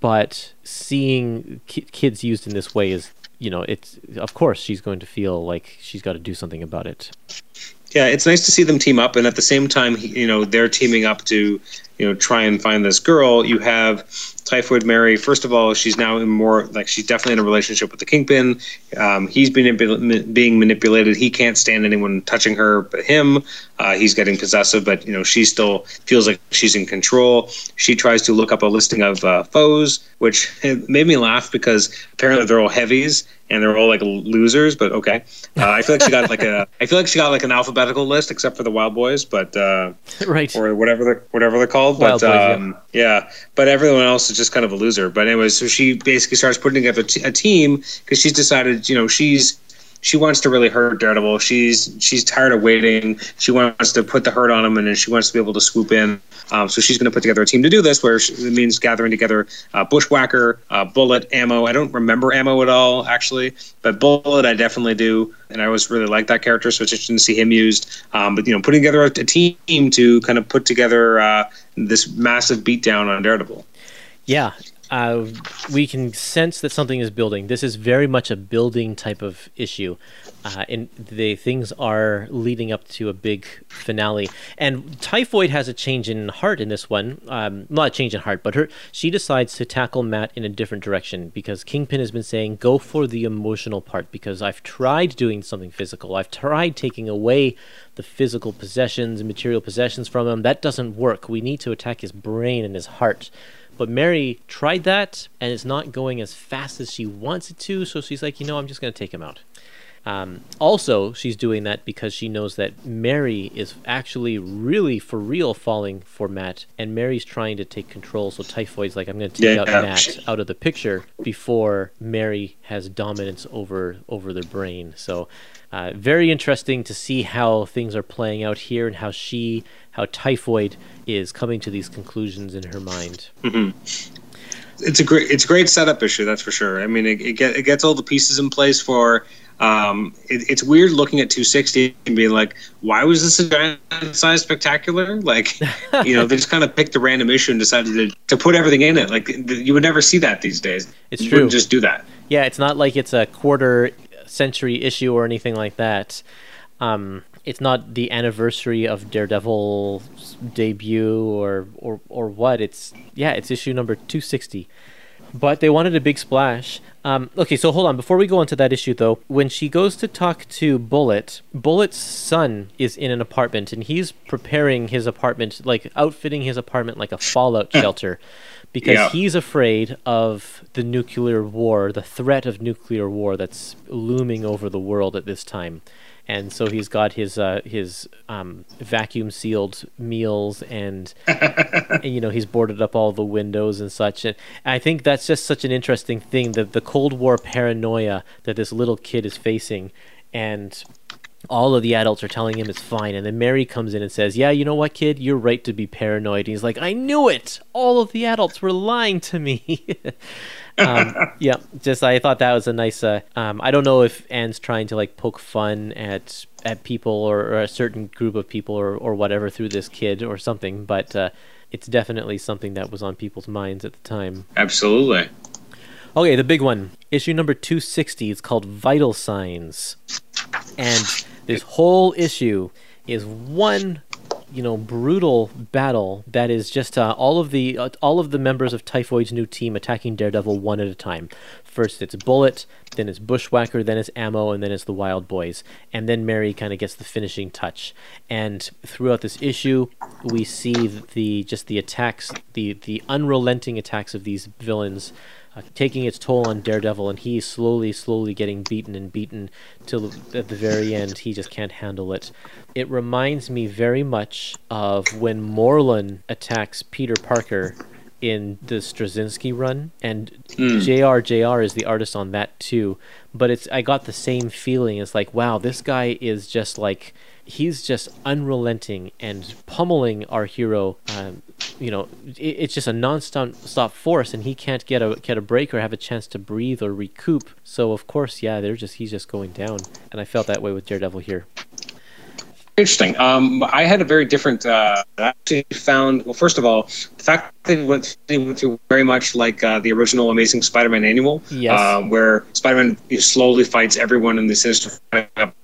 but seeing ki- kids used in this way is, you know, it's of course she's going to feel like she's got to do something about it. Yeah, it's nice to see them team up, and at the same time, you know, they're teaming up to, you know, try and find this girl. You have Typhoid Mary. First of all, she's now in more like she's definitely in a relationship with the Kingpin. Um, he's manipul- being manipulated. He can't stand anyone touching her but him. Uh, he's getting possessive, but you know, she still feels like she's in control. She tries to look up a listing of uh, foes, which *laughs* made me laugh because apparently they're all heavies and they're all like losers. But okay, uh, I feel like she got like a I feel like she got like an alphabetical list except for the Wild Boys, but uh, *laughs* right. or whatever they're whatever they're called. Wild but Boys, yeah. um, yeah. but everyone else is just kind of a loser. But anyway, so she basically starts putting together t- a team because she's decided, you know, she's she wants to really hurt Daredevil. She's she's tired of waiting. She wants to put the hurt on him, and then she wants to be able to swoop in. Um, so she's going to put together a team to do this, where she, it means gathering together uh, Bushwhacker, uh, Bullet, Ammo. I don't remember Ammo at all, actually, but Bullet I definitely do, and I always really like that character, so it's interesting to see him used. Um, but you know, putting together a, a team to kind of put together uh, this massive beatdown on Daredevil. Yeah, uh, we can sense that something is building. This is very much a building type of issue, uh, and the things are leading up to a big finale. And Typhoid has a change in heart in this one. Um, not a change in heart, but her she decides to tackle Matt in a different direction because Kingpin has been saying go for the emotional part because I've tried doing something physical. I've tried taking away the physical possessions and material possessions from him. That doesn't work. We need to attack his brain and his heart. But Mary tried that, and it's not going as fast as she wants it to. So she's like, you know, I'm just going to take him out. Um, also, she's doing that because she knows that Mary is actually really for real falling for Matt, and Mary's trying to take control. So Typhoid's like, I'm going to take Yeah, out Matt out of the picture before Mary has dominance over over their brain. So, uh, very interesting to see how things are playing out here and how she, how Typhoid is coming to these conclusions in her mind. it's a great it's a great setup issue that's for sure i mean it, it, get, it gets all the pieces in place for um, it, it's weird looking at 260 and being like why was this a giant size spectacular like you know *laughs* they just kind of picked a random issue and decided to, to put everything in it like th- you would never see that these days It's you true. wouldn't just do that Yeah, it's not like it's a quarter century issue or anything like that. Um, it's not the anniversary of Daredevil's debut or, or or what. It's yeah, it's issue number two sixty. But they wanted a big splash. Um, okay, so hold on. Before we go into that issue, though, when she goes to talk to Bullet, Bullet's son is in an apartment, and he's preparing his apartment, like outfitting his apartment like a fallout *coughs* shelter, because Yeah. he's afraid of the nuclear war, the threat of nuclear war that's looming over the world at this time. And so he's got his uh, his um, vacuum sealed meals, and, *laughs* and you know he's boarded up all the windows and such. And I think that's just such an interesting thing the the Cold War paranoia that this little kid is facing, and all of the adults are telling him it's fine. And then Mary comes in and says, Yeah, you know what, kid? You're right to be paranoid. And he's like, I knew it. All of the adults were lying to me. *laughs* um, yeah, just I thought that was a nice. Uh, um, I don't know if Anne's trying to like poke fun at at people or, or a certain group of people or, or whatever through this kid or something, but uh, it's definitely something that was on people's minds at the time. Absolutely. Okay, the big one. Issue number 260 is called Vital Signs. And this whole issue is one, you know, brutal battle that is just uh, all of the uh, all of the members of Typhoid's new team attacking Daredevil one at a time. First it's Bullet, then it's Bushwhacker, then it's Ammo, and then it's the Wild Boys. And then Mary kind of gets the finishing touch. And throughout this issue, we see the just the attacks, the the unrelenting attacks of these villains uh, taking its toll on Daredevil, and he's slowly, slowly getting beaten and beaten till at the very end he just can't handle it. It reminds me very much of when Morlun attacks Peter Parker in the Straczynski run, and JR JR is the artist on that too. But it's I got the same feeling. It's like wow, this guy is just like he's just unrelenting and pummeling our hero. Um, you know, it, it's just a non-stop stop force, and he can't get a get a break or have a chance to breathe or recoup. So of course, yeah, they're just he's just going down, and I felt that way with Daredevil here. Interesting. Um, I had a very different. Uh, I actually found well. First of all, the fact that it went, it went through very much like uh, the original Amazing Spider-Man annual, Yes. uh, where Spider-Man slowly fights everyone in the Sinister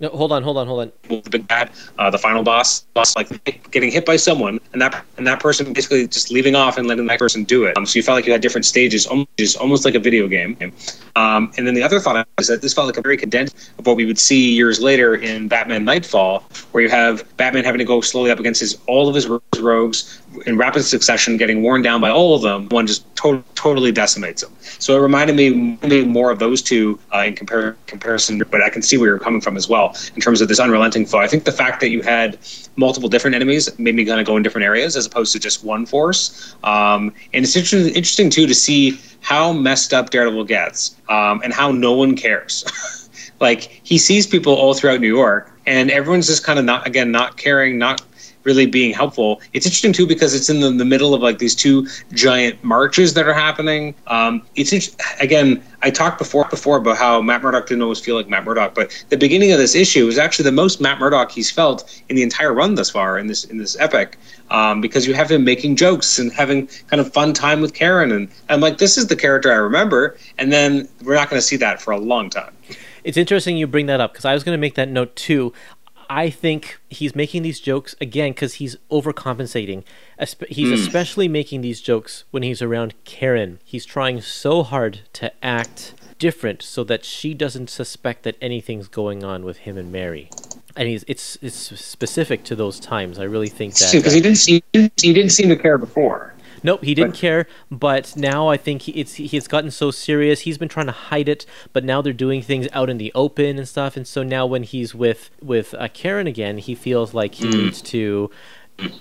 No, hold on, hold on, hold on. the big bad, uh, the final boss, boss like getting hit by someone, and that and that person basically just leaving off and letting that person do it. Um, so you felt like you had different stages, almost, almost like a video game. Um, and then the other thought is that this felt like a very condensed of what we would see years later in Batman Knightfall, where you have Batman having to go slowly up against his all of his rogues in rapid succession, getting worn down by all of them. One just to- totally decimates him. So it reminded me, more of those two uh, in compar- comparison. But I can see where you're coming from as well in terms of this unrelenting foe. I think the fact that you had multiple different enemies made me kind of go in different areas as opposed to just one force. Um, and it's interesting, interesting too to see how messed up Daredevil gets um, and how no one cares. *laughs* like he sees people all throughout New York, and everyone's just kind of not again not caring, not really being helpful. It's interesting too because it's in the, the middle of like these two giant marches that are happening. Um, it's again, I talked before before about how Matt Murdock didn't always feel like Matt Murdock, but the beginning of this issue is actually the most Matt Murdock he's felt in the entire run thus far in this in this epic. Um, because you have him making jokes and having kind of fun time with Karen, and I'm like, this is the character I remember, and then we're not going to see that for a long time. It's interesting you bring that up because I was going to make that note too. I think he's making these jokes again because he's overcompensating. He's hmm. especially making these jokes when he's around Karen. He's trying so hard to act different so that she doesn't suspect that anything's going on with him and Mary. And he's it's it's specific to those times. I really think that Because he didn't see, he didn't seem to care before. Nope, he didn't care. But now I think he, it's he has gotten so serious. He's been trying to hide it, but now they're doing things out in the open and stuff. And so now when he's with with uh, Karen again, he feels like he needs to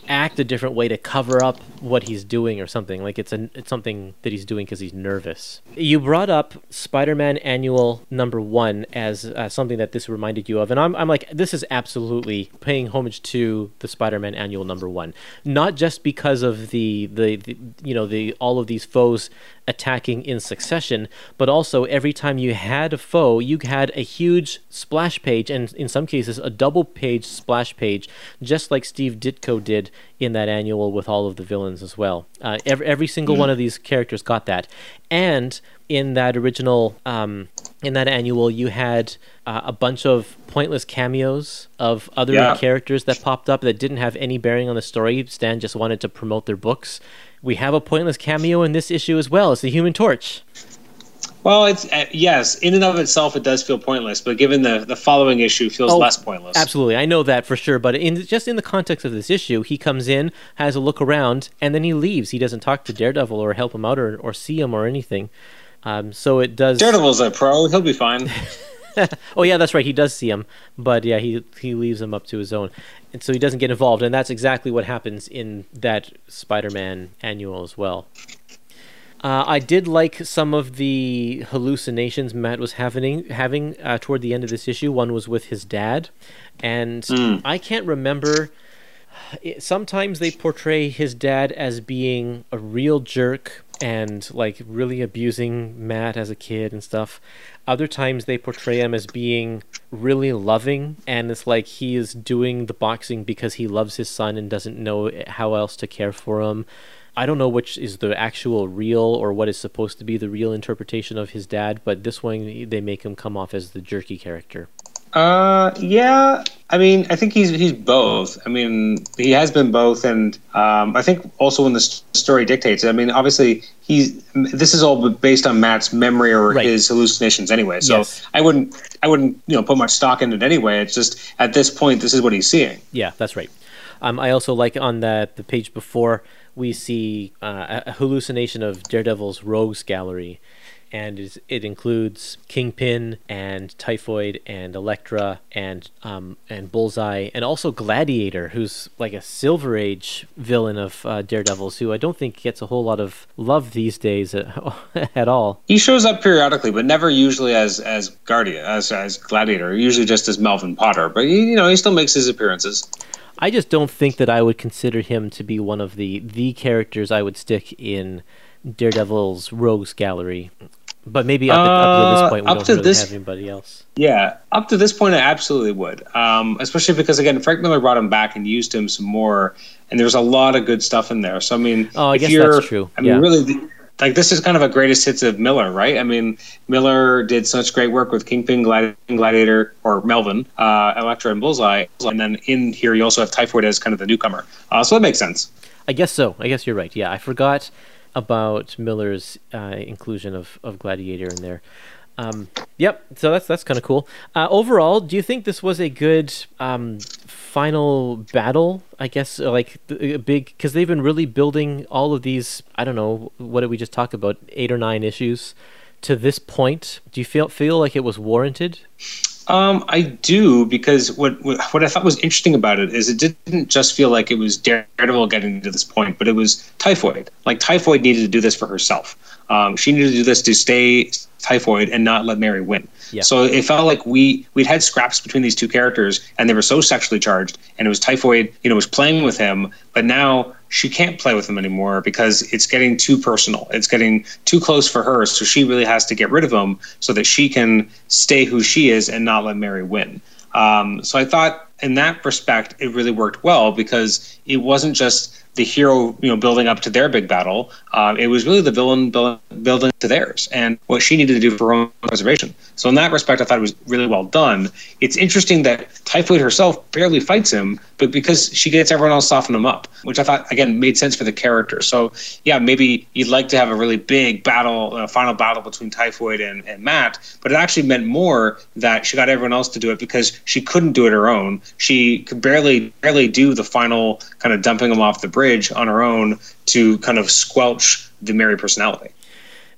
act a different way to cover up what he's doing or something. Like it's a it's something that he's doing because he's nervous. You brought up Spider-Man Annual Number One as uh, something that this reminded you of, and I'm I'm like this is absolutely paying homage to the Spider-Man Annual Number One, not just because of the the, the you know the all of these foes attacking in succession, but also every time you had a foe, you had a huge splash page, and in some cases a double page splash page, just like Steve Ditko did in that annual with all of the villains as well. Uh, every, every single one of these characters got that, and in that original um, in that annual, you had uh, a bunch of pointless cameos of other Yeah. characters that popped up that didn't have any bearing on the story. Stan just wanted to promote their books. We have a pointless cameo in this issue as well. It's the Human Torch. Well, it's uh, yes, in and of itself, it does feel pointless. But given the the following issue, feels Oh, less pointless. Absolutely, I know that for sure. But in just in the context of this issue, he comes in, has a look around, and then he leaves. He doesn't talk to Daredevil or help him out or, or see him or anything. Um, so it does. Daredevil's a pro; he'll be fine. *laughs* Oh yeah, that's right. He does see him, but yeah, he he leaves him up to his own, and so he doesn't get involved. And that's exactly what happens in that Spider-Man annual as well. Uh, I did like some of the hallucinations Matt was having having uh, toward the end of this issue. One was with his dad, and I can't remember. Sometimes they portray his dad as being a real jerk and like really abusing Matt as a kid and stuff. Other times they portray him as being really loving and it's like he is doing the boxing because he loves his son and doesn't know how else to care for him. I don't know which is the actual real or what is supposed to be the real interpretation of his dad, but this one they make him come off as the jerky character. Uh, yeah. I mean, I think he's he's both. I mean, he has been both, and um, I think also when the story dictates. I mean, obviously, he's this is all based on Matt's memory or Right. his hallucinations anyway. So Yes. I wouldn't I wouldn't you know put much stock in it anyway. It's just at this point, this is what he's seeing. Yeah, that's right. Um, I also like on the the page before we see uh, a hallucination of Daredevil's rogues gallery, and it includes Kingpin and Typhoid and Elektra and um, and Bullseye and also Gladiator, who's like a Silver Age villain of uh, Daredevil's, who I don't think gets a whole lot of love these days at, *laughs* at all. He shows up periodically, but never usually as as Guardian, as as Gladiator. Usually just as Melvin Potter. But he, you know, he still makes his appearances. I just don't think that I would consider him to be one of the the characters I would stick in Daredevil's rogues gallery. But maybe up, up to Uh, this point, we up don't to really this- have anybody else. Yeah, up to this point, I absolutely would. Um, especially because again, Frank Miller brought him back and used him some more, and there's a lot of good stuff in there. So I mean, Oh, I if guess you're, that's true. I mean, Yeah. really, the- like this is kind of a greatest hits of Miller, right? I mean, Miller did such great work with Kingpin, Gladi- Gladiator, or Melvin, uh, Elektra, and Bullseye, and then in here you also have Typhoid as kind of the newcomer. Uh, so that makes sense. I guess so. I guess you're right. Yeah, I forgot about Miller's uh, inclusion of, of Gladiator in there. Um, yep. So that's that's kind of cool. Uh, overall, do you think this was a good um, final battle? I guess uh, like a big because they've been really building all of these. I don't know what did we just talk about? Eight or nine issues to this point. Do you feel feel like it was warranted? Um, I do because what, what I thought was interesting about it is it didn't just feel like it was Daredevil getting to this point, but it was Typhoid. Like Typhoid needed to do this for herself. Um, she needed to do this to stay Typhoid and not let Mary win. Yeah. So it felt like we we'd had scraps between these two characters, and they were so sexually charged, and it was Typhoid, you know, was playing with him, but now she can't play with him anymore because it's getting too personal. It's getting too close for her, so she really has to get rid of him so that she can stay who she is and not let Mary win. Um, so I thought, in that respect, it really worked well because it wasn't just the hero, you know, building up to their big battle. Uh, it was really the villain build, building to theirs and what she needed to do for her own preservation. So in that respect, I thought it was really well done. It's interesting that Typhoid herself barely fights him, but because she gets everyone else soften him up, which I thought again made sense for the character. So yeah, maybe you'd like to have a really big battle, uh, final battle between Typhoid and, and Matt, but it actually meant more that she got everyone else to do it because she couldn't do it her own. She could barely barely do the final kind of dumping him off the bridge on her own to kind of squelch the Mary personality.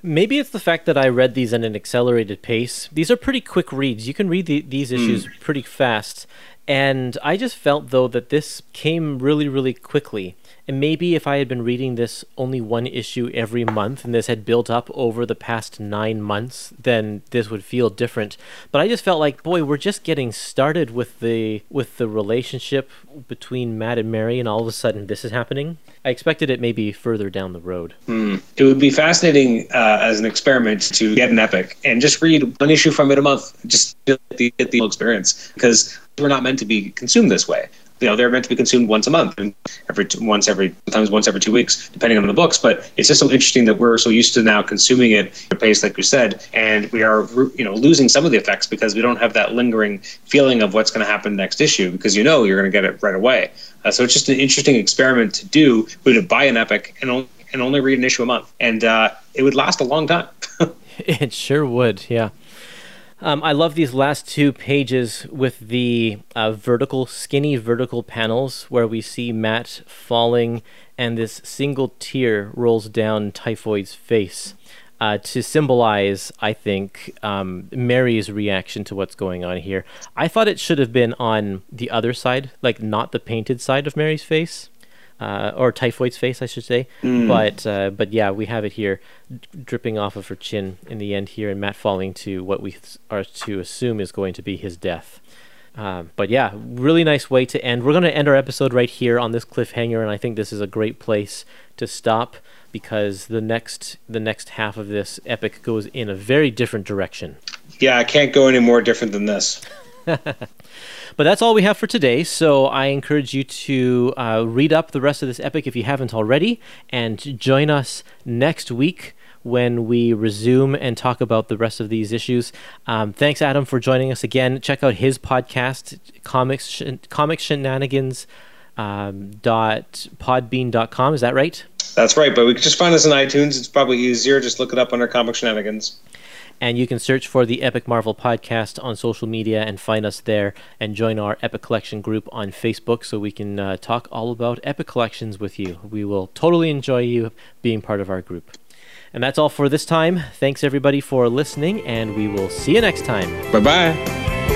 Maybe it's the fact that I read these at an accelerated pace. These are pretty quick reads. You can read the, these hmm. issues pretty fast. And I just felt, though, that this came really, really quickly. And maybe if I had been reading this only one issue every month and this had built up over the past nine months, then this would feel different. But I just felt like, boy, we're just getting started with the with the relationship between Matt and Mary, and all of a sudden this is happening. I expected it maybe further down the road. It would be fascinating uh, as an experiment to get an epic and just read one issue from it a month, just get the, get the whole experience because we're not meant to be consumed this way. You know, they're meant to be consumed once a month and every two, once every sometimes once every two weeks, depending on the books. But it's just so interesting that we're so used to now consuming it at a pace, like you said, and we are you know losing some of the effects because we don't have that lingering feeling of what's going to happen next issue because you know you're going to get it right away. Uh, so it's just an interesting experiment to do. We would buy an epic and only, and only read an issue a month, and uh, it would last a long time. *laughs* *laughs* It sure would, yeah. Um, I love these last two pages with the uh, vertical, skinny vertical panels where we see Matt falling and this single tear rolls down Typhoid's face uh, to symbolize, I think, um, Mary's reaction to what's going on here. I thought it should have been on the other side, like not the painted side of Mary's face. Uh, or typhoid's face, I should say. Mm. But uh, but yeah, we have it here, dripping off of her chin in the end here, and Matt falling to what we th- are to assume is going to be his death. Um, but yeah, really nice way to end. We're going to end our episode right here on this cliffhanger, and I think this is a great place to stop because the next the next half of this epic goes in a very different direction. Yeah, I can't go any more different than this. *laughs* But that's all we have for today. So I encourage you to uh, read up the rest of this epic if you haven't already, and join us next week when we resume and talk about the rest of these issues. Um, thanks, Adam, for joining us again. Check out his podcast, Comics Shen- Comic Shenanigans. Um, dot podbean.com is that right That's right, but we can just find us on iTunes. It's probably easier. Just look it up under Comic Shenanigans. And you can search for the Epic Marvel Podcast on social media and find us there and join our Epic Collection group on Facebook so we can uh, talk all about Epic Collections with you. We will totally enjoy you being part of our group. And that's all for this time. Thanks everybody for listening, and we will see you next time. Bye bye.